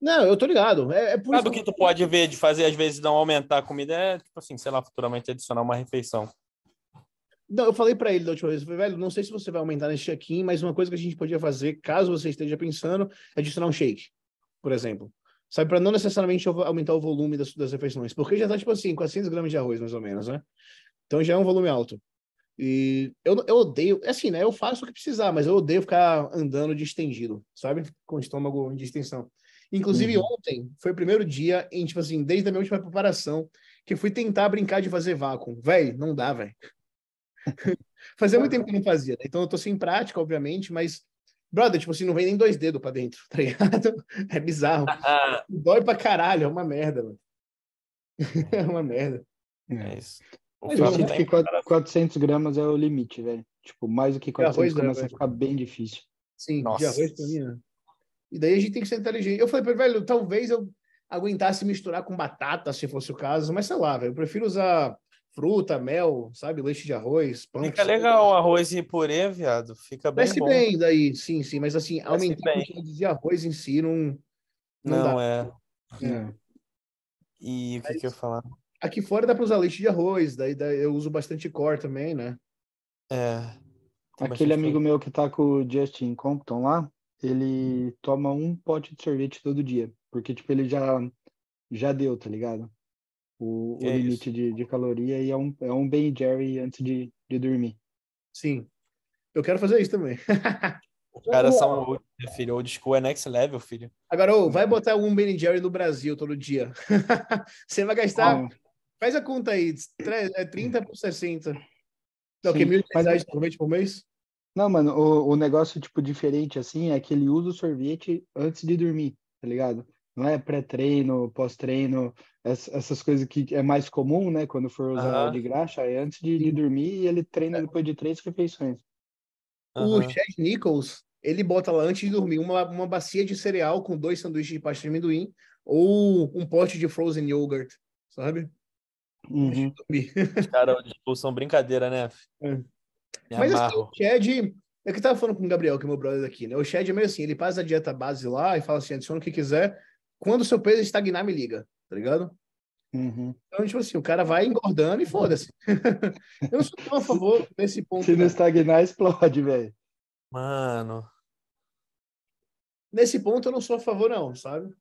Não, eu tô ligado. É, é por Sabe o isso que tu pode ver de fazer, às vezes, não aumentar a comida? É, tipo assim, sei lá, futuramente adicionar uma refeição. Não, eu falei pra ele da última vez, eu falei, velho, não sei se você vai aumentar nesse check-in, mas uma coisa que a gente podia fazer, caso você esteja pensando, é adicionar um shake, por exemplo. Sabe, para não necessariamente au- aumentar o volume das, das refeições, porque já tá, tipo assim, 400 gramas de arroz, mais ou menos, né? Então já é um volume alto. E eu, eu odeio, é assim, né? Eu faço o que precisar, mas eu odeio ficar andando de estendido, sabe? Com o estômago de extensão. Inclusive, Uhum. ontem foi o primeiro dia em, tipo assim, desde a minha última preparação, que eu fui tentar brincar de fazer vácuo. Véi, não dá, velho. [laughs] Fazia muito tempo que eu não fazia, né? Então eu tô sem prática, obviamente, mas, brother, tipo assim, não vem nem dois dedos pra dentro, [laughs] tá ligado? É bizarro. Dói pra caralho, é uma merda, mano. [laughs] É uma merda. é isso. O Mas Eu sinto tá que em- quatro- 400 gramas é o limite, velho. Tipo, mais do que 400 arroz, né, gramas velho? fica bem difícil. Sim, de Nossa. arroz pra mim, né? E daí a gente tem que ser inteligente. Eu falei pra ele, velho, talvez eu aguentasse misturar com batata, se fosse o caso, mas sei lá, velho, eu prefiro usar fruta, mel, sabe, leite de arroz, pão. Fica legal o arroz e purê, viado. Fica bem Desce bom. bem daí, sim, sim, mas assim, aumentar a bem. quantidade de arroz em si não, não, Não, dá. é. É. E o que, que eu ia falar? Aqui fora dá pra usar leite de arroz, daí, daí eu uso bastante cor também, né? É. Aquele amigo meu que tá com o Justin Compton lá, ele toma um pote de sorvete todo dia. Porque, tipo, ele já, já deu, tá ligado? O, é limite de, de caloria e é um, é um Ben Jerry antes de, de dormir. Sim. Eu quero fazer isso também. Os caras são old, né, filho. Old school é next level, filho. Agora, ô, vai botar um Ben Jerry no Brasil todo dia. [laughs] Você vai gastar. Ah, Faz a conta aí. tre- É 30 por 60. Não, Sim, que mil mas- reais sorvete por mês? Não, mano, o, o negócio, tipo, diferente, assim, é que ele usa o sorvete antes de dormir, tá ligado? Não é pré-treino, pós-treino, ess- essas coisas que é mais comum, né, quando for usar Aham. de graxa, é antes de, de dormir e ele treina depois de três refeições. O. Chad Nichols, ele bota lá antes de dormir uma, uma bacia de cereal com dois sanduíches de pasta de amendoim ou um pote de frozen yogurt, sabe? Uhum. Dormir. Os caras old school são brincadeira, né? É. Mas assim, o Chad, é que eu tava falando com o Gabriel, que é meu brother aqui, né? O Chad é meio assim, ele faz a dieta base lá e fala assim, adiciona o que quiser. Quando o seu peso estagnar, me liga, tá ligado? Uhum. Então, tipo assim, o cara vai engordando e foda-se. [laughs] eu não sou tão a favor desse ponto. Se não não. estagnar, explode, velho. Mano. Nesse ponto eu não sou a favor, não, sabe?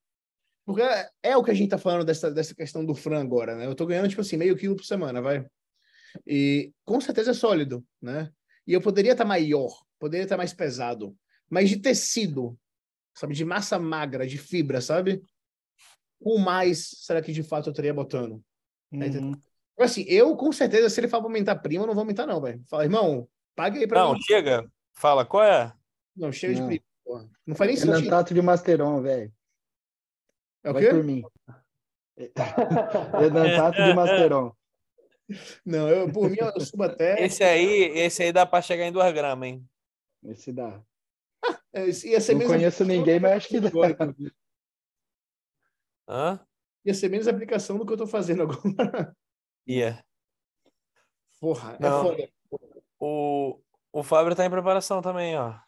Porque é- é o que a gente tá falando dessa, dessa questão do frango agora, né? Eu tô ganhando, tipo assim, meio quilo por semana, vai. E com certeza é sólido, né? E eu poderia estar maior, poderia estar mais pesado, mas de tecido, sabe? De massa magra, de fibra, sabe? Com mais, será que de fato eu estaria botando? Tá? Uhum. Assim, eu com certeza, se ele for pra aumentar prima, eu não vou aumentar, não, velho. Fala, irmão, paga aí pra Não, mim. chega. Fala, qual é? Não, chega de Não. prima. porra. Não faz nem sentido. Enantato de Masteron, velho. É o Vai quê? por mim. [laughs] Enantato de Masteron. Não, eu, por mim, eu subo até. Esse aí, esse aí dá pra chegar em 2 gramas, hein? Esse dá. É, Ia ser Não conheço ninguém, mas acho que dá. Hã? Ia ser menos aplicação do que eu tô fazendo agora. Ia. Porra, Não. é foda. O, o Fábio tá em preparação também, ó.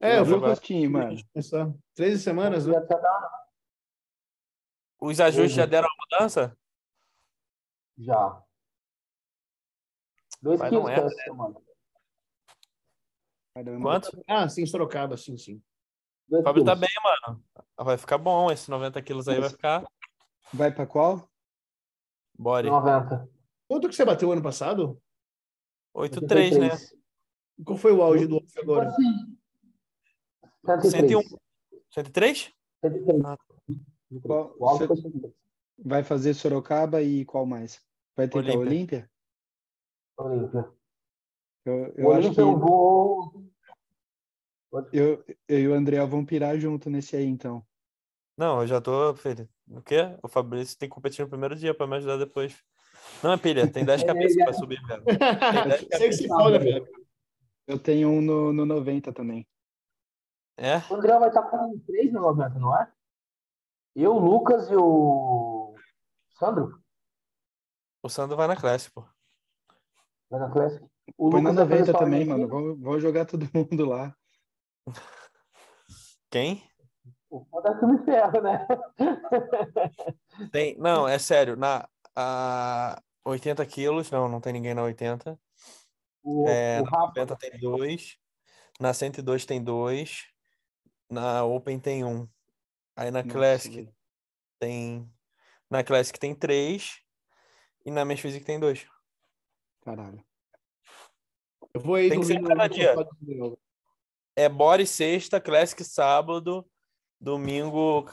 É, eu vou rostinho, mano? começar. 13 semanas, né? Tá Os ajustes Uhum. já deram a mudança? Já. Dois Mas quilos não é, essa semana. Quanto? Ah, sim, Sorocaba, sim, sim. O Fábio tá bem, mano. Vai ficar bom. Esse 90 quilos aí vai ficar Vai pra qual? body. 90. Quanto que você bateu ano passado? 83, né? 83. Qual foi o auge do off agora? assim. 103. 101. 103? 103. Ah. Qual- O você- foi 103. Vai fazer Sorocaba e qual mais? Vai tentar Olímpia. Olímpia? Olímpia. Eu, eu acho que eu vou. eu, eu e o André vamos pirar junto nesse aí, então. Não, eu já tô, filho. O quê? O Fabrício tem que competir no primeiro dia pra me ajudar depois. Não é pilha, tem 10 [laughs] cabeças pra subir, velho. [laughs] Sei que se foda, velho. Eu tenho um no, no 90 também. É? O André vai estar com 3 no 90, não é? Eu, o Lucas e o Sandro. O Sandro vai na classe, pô. Vai na Classic. O Põe na Lucas vai fazer 90 só também, Argentina. mano. Vamos, vamos jogar todo mundo lá. Quem? O foda é que me ferra, né? Tem. Não, é sério. Na a 80 quilos, não, não tem ninguém na 80. O, É, o na Rafa. 90 tem dois. Na 102 tem dois. Na Open tem um. Aí na Nossa, Classic velho. tem. Na Classic tem três. E na Men's Physique tem dois. Caralho. Eu vou aí Tem que ser cada no dia. É Body sexta, Classic sábado, domingo.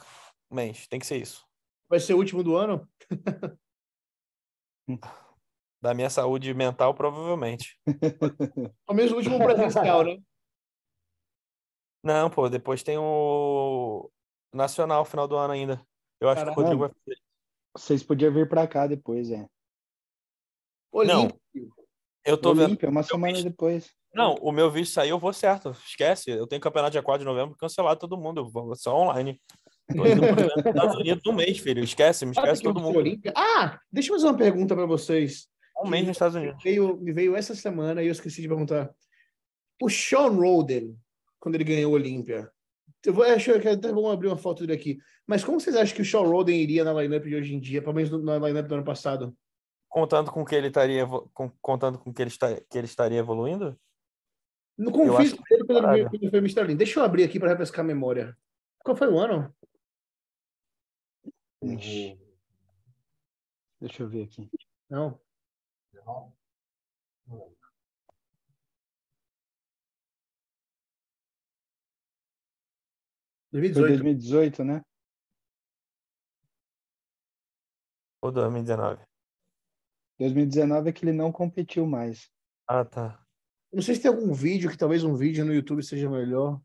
Men's. Tem que ser isso. Vai ser o último do ano? [laughs] Da minha saúde mental, provavelmente. [laughs] Ao menos o último presencial, né? Não, pô, depois tem o Nacional, final do ano ainda. Eu acho que o. Rodrigo vai fazer. Vocês podiam vir pra cá depois, é. Olímpico. Eu tô vendo. Olímpia, uma semana visto. depois. Não, o meu vídeo saiu, eu vou certo. Esquece. Eu tenho campeonato dia 4 de novembro cancelado todo mundo. Eu vou só online. Tô indo Estados Unidos um mês, filho. Esquece, me esquece que eu todo mundo. Olímpia? Ah, deixa eu fazer uma pergunta para vocês. Um mês nos Estados Unidos. Veio, me veio essa semana e eu esqueci de perguntar. O Sean Roden, quando ele ganhou a Olímpia, eu vou, acho que até vamos abrir uma foto dele aqui. Mas como vocês acham que o Sean Roden iria na lineup de hoje em dia, pelo menos no- na lineup do ano passado? Contando com que ele estaria, com- contando com que ele, está, que ele estaria evoluindo? No acho dele ele caralho. foi Mr. Lean. Deixa eu abrir aqui para refrescar a memória. Qual foi o ano? Ixi, Deixa eu ver aqui. Não. Foi 2018. 2018, né? Ou 2019? 2019 é que ele não competiu mais. Ah, tá. Não sei se tem algum vídeo, que talvez um vídeo no YouTube seja melhor.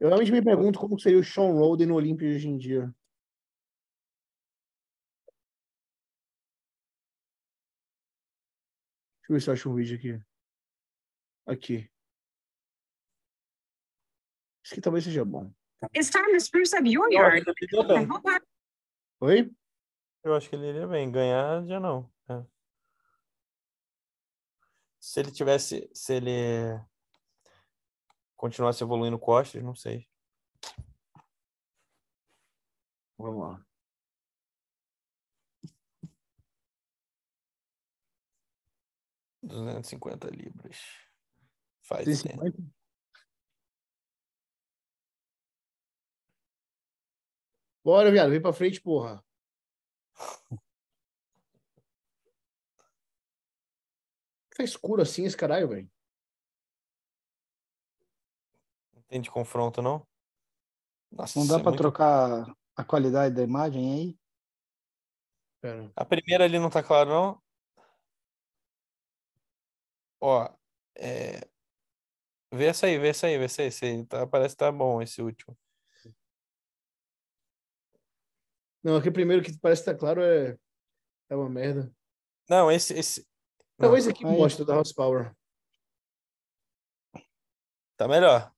Eu realmente me pergunto como seria o Sean Roden no Olímpia hoje em dia. Deixa eu ver se eu acho um vídeo aqui. Aqui. Isso aqui talvez seja bom. It's time to spruce up your yard. Oi? Eu acho que ele iria bem. Ganhar já não. É. Se ele tivesse. Se ele continuasse evoluindo costas, não sei. Vamos lá. duzentos e cinquenta libras. Faz tempo. 150? Bora, viado. Vem pra frente, porra. Tá escuro assim esse caralho, velho. Não tem de confronto, não? Nossa, Não dá é pra muito- trocar a qualidade da imagem aí? Pera. A primeira ali não tá claro, não? Ó, é... Vê essa aí, vê essa aí, vê essa aí. esse aí tá- parece que tá bom esse último. Não, aqui primeiro que parece que tá claro é, é uma merda. Não, esse, esse Não. Talvez aqui Aí. mostre da horsepower. tá melhor.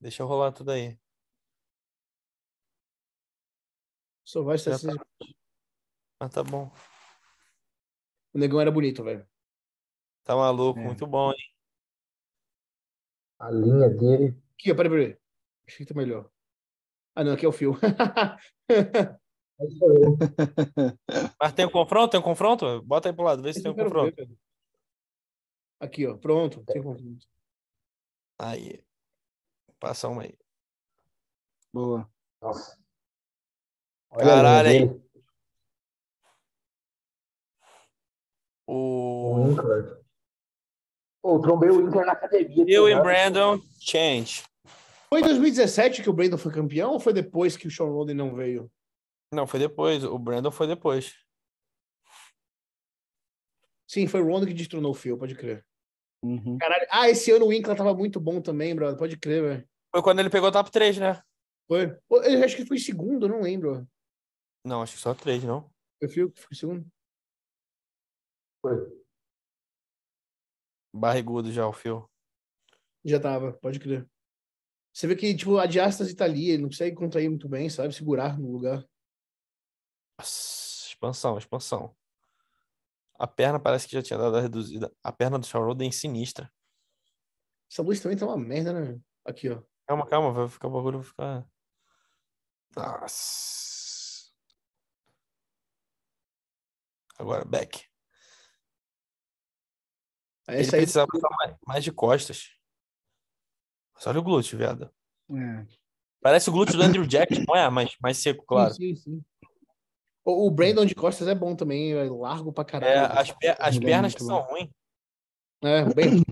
Deixa eu rolar tudo aí. Só vai estar tá. Mas tá bom. O negão era bonito, velho. Tá maluco, É. muito bom, hein? A linha dele. Aqui, ó, peraí, peraí. Que tá melhor. Ah, não, aqui é o fio. É. [laughs] Mas tem um confronto? Tem um confronto? Bota aí pro lado, vê se tem um confronto. ver. Aqui, ó. Pronto. Tem confronto. Aí. Passa uma aí. Boa. Nossa. Olha Caralho, aí. O O. Pô, trombei o Winkler na academia. eu e tá ligado? Brandon Change. Foi em 2017 que o Brandon foi campeão ou foi depois que o Sean Roden não veio? Não, foi depois. O Brandon foi depois. Sim, foi o Rondo que destronou o fio, pode crer. Uhum. Caralho. Ah, esse ano o Winkler tava muito bom também, brother. Pode crer, velho. Foi quando ele pegou o top 3, né? Foi. Eu acho que foi segundo, não lembro. Não, acho que só 3, não. Foi o fio que foi segundo? Foi. Barrigudo já, o fio. Já tava, pode crer. Você vê que, tipo, a diástase tá ali, ele não consegue contrair muito bem, sabe? Segurar no lugar. Nossa, expansão, expansão. A perna parece que já tinha dado a reduzida. A perna do Shaw Roden é sinistra. Essa luz também tá uma merda, né? Aqui, ó. Calma, calma, vai ficar o bagulho, vai ficar. Nossa. Agora, back. Ele aí, precisava botar mais, mais de costas. Mas olha o glúteo, viado. É. Parece o glúteo do Andrew Jackson, não é? Mais, mais seco, claro. Sim, sim, sim. O, o Brandon de costas é bom também, é largo pra É, caralho. as, per- as é pernas muito que bom. são ruins. É, bem.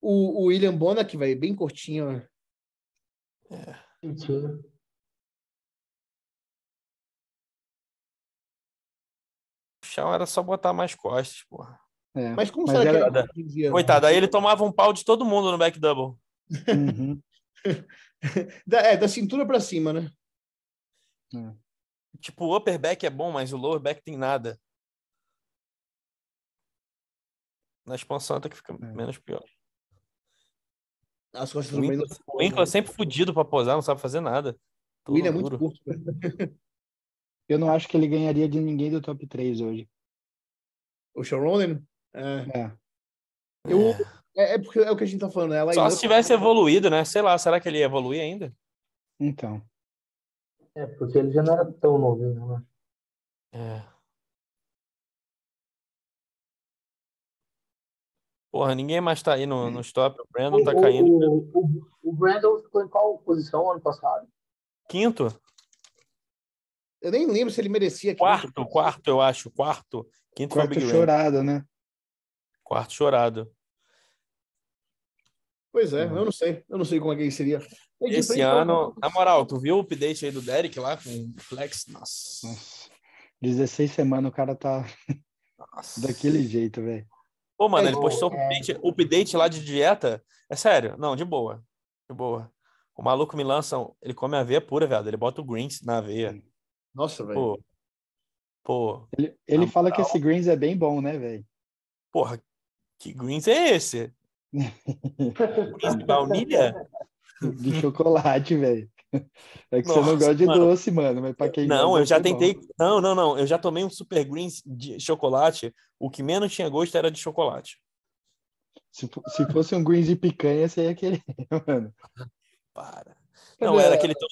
O, o William Bonac, velho, bem curtinho. O chão era só botar mais costas, porra. É. Mas como Mas será era- que ele dizia? Coitado, aí ele tomava um pau de todo mundo no back double. Uhum. [laughs] Da, é, da cintura pra cima, né? Tipo, o upper back é bom, mas o lower back tem nada. Na expansão até que fica É. menos pior. As costas O. Winkler, o Winkler é sempre fudido pra posar, não sabe fazer nada. O Todo William é muito duro. curto. [laughs] Eu não acho que ele ganharia de ninguém do top 3 hoje. O Sean Roden, é, É. Eu- É. é, é porque é o que a gente tá falando. Ela Só se tivesse evoluído, né? Sei lá, será que ele ia evoluir ainda? Então. É, porque ele já não era tão novinho, né? É. Porra, ninguém mais tá aí no, no stop. O Brandon tá O- caindo. O, o, o Brandon ficou em qual posição ano passado? Quinto? Eu nem lembro se ele merecia. Quarto, quarto, eu acho. Quarto. Quinto foi o Quarto Big Ram. chorado, né? Quarto chorado. Pois é, Uhum. eu não sei. Eu não sei como é que seria. É Esse frente, ano, na moral, tu viu o update aí do Derek lá com o Flex? Nossa. Nossa. 16 semanas o cara tá Nossa. daquele jeito, velho. Pô, mano, É, ele postou é. update, update lá de dieta. É sério, não, de boa. De boa. O maluco me lança, um- ele come aveia pura, velho. Ele bota o greens na aveia. Nossa, velho. Pô. Pô, Ele, ele fala que esse greens é bem bom, né, velho? porra, que greens é esse? De baunilha? [laughs] De chocolate, velho. É que você não Nossa, gosta de mano. doce, mano, mas pra quem Não, eu já é bom. tentei. Não, não, não. Eu já tomei um super greens de chocolate. O que menos tinha gosto era de chocolate. Se, se fosse um greens de picanha, você ia querer, [laughs] mano. Para. Cadê Não, era a- aquele teu...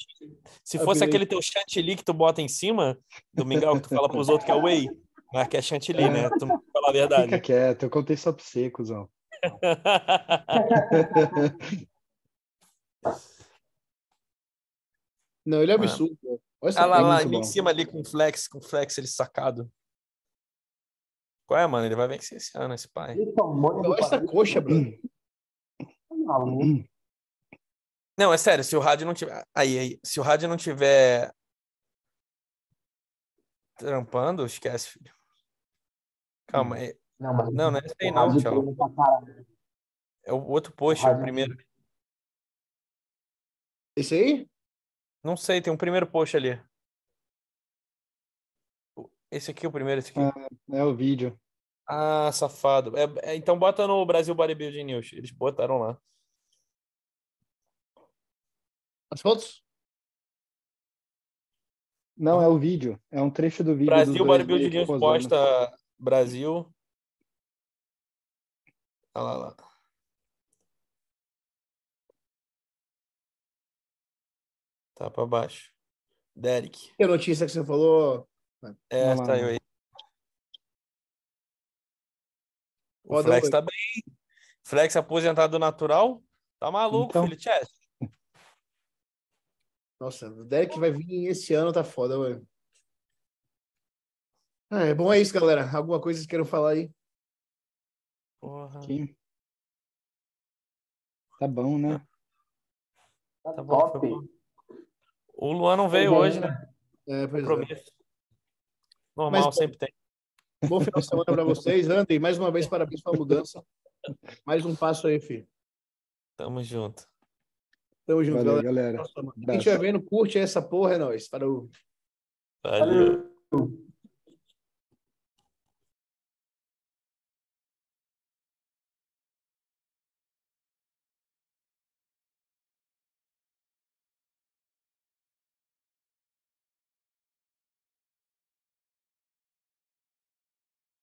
Se fosse aquele teu chantilly que tu bota em cima do mingau, que tu fala pros outros que é whey, mas que é chantilly, né? Tu não fala a verdade. Fica quieto, eu contei só pra você, cuzão. [laughs] Não, ele é Mano. absurdo. Olha essa Ah lá, lá, em bom. cima ali com flex, com flex ele sacado. Qual é, mano? Ele vai vencer esse ano, esse pai. Olha essa coxa, brother. tá. Não, é sério, se o rádio não tiver. Aí, aí, se o rádio não tiver trampando, esquece, filho. Calma, é... Não, mas não, não é esse aí não, caralho. É o outro post, é o primeiro. Esse aí? Não sei, tem um primeiro post ali. Esse aqui é o primeiro, esse aqui. É o vídeo. Ah, safado. É, é, então bota no Brasil Bodybuilding News. Eles botaram lá. As fotos? Não, é o vídeo. É um trecho do vídeo. Brasil Bodybuilding News posando. posta Brasil. Olha lá, lá. Tá pra baixo. Derek. Que notícia que você falou? É, lá, saiu mano. aí. O Roda Flex tá bem. Flex aposentado natural. Tá maluco, Então. filho. Chess. Nossa, o Derek vai vir esse ano, tá foda, velho. Ah, é bom é isso, galera. Alguma coisa que vocês queiram falar aí? Porra. Aqui. Tá bom, né? Tá Tá bom, top. bom. O Luan não veio hoje, né? É, pois é. Normal, Mas- sempre tem. Bom final de semana pra vocês. Andrei, mais uma vez, parabéns pela mudança. Mais um passo aí, filho. Tamo junto. Tamo junto, Valeu, galera. galera. Quem estiver vendo, curte essa porra, é nóis. Falou. Valeu. Valeu.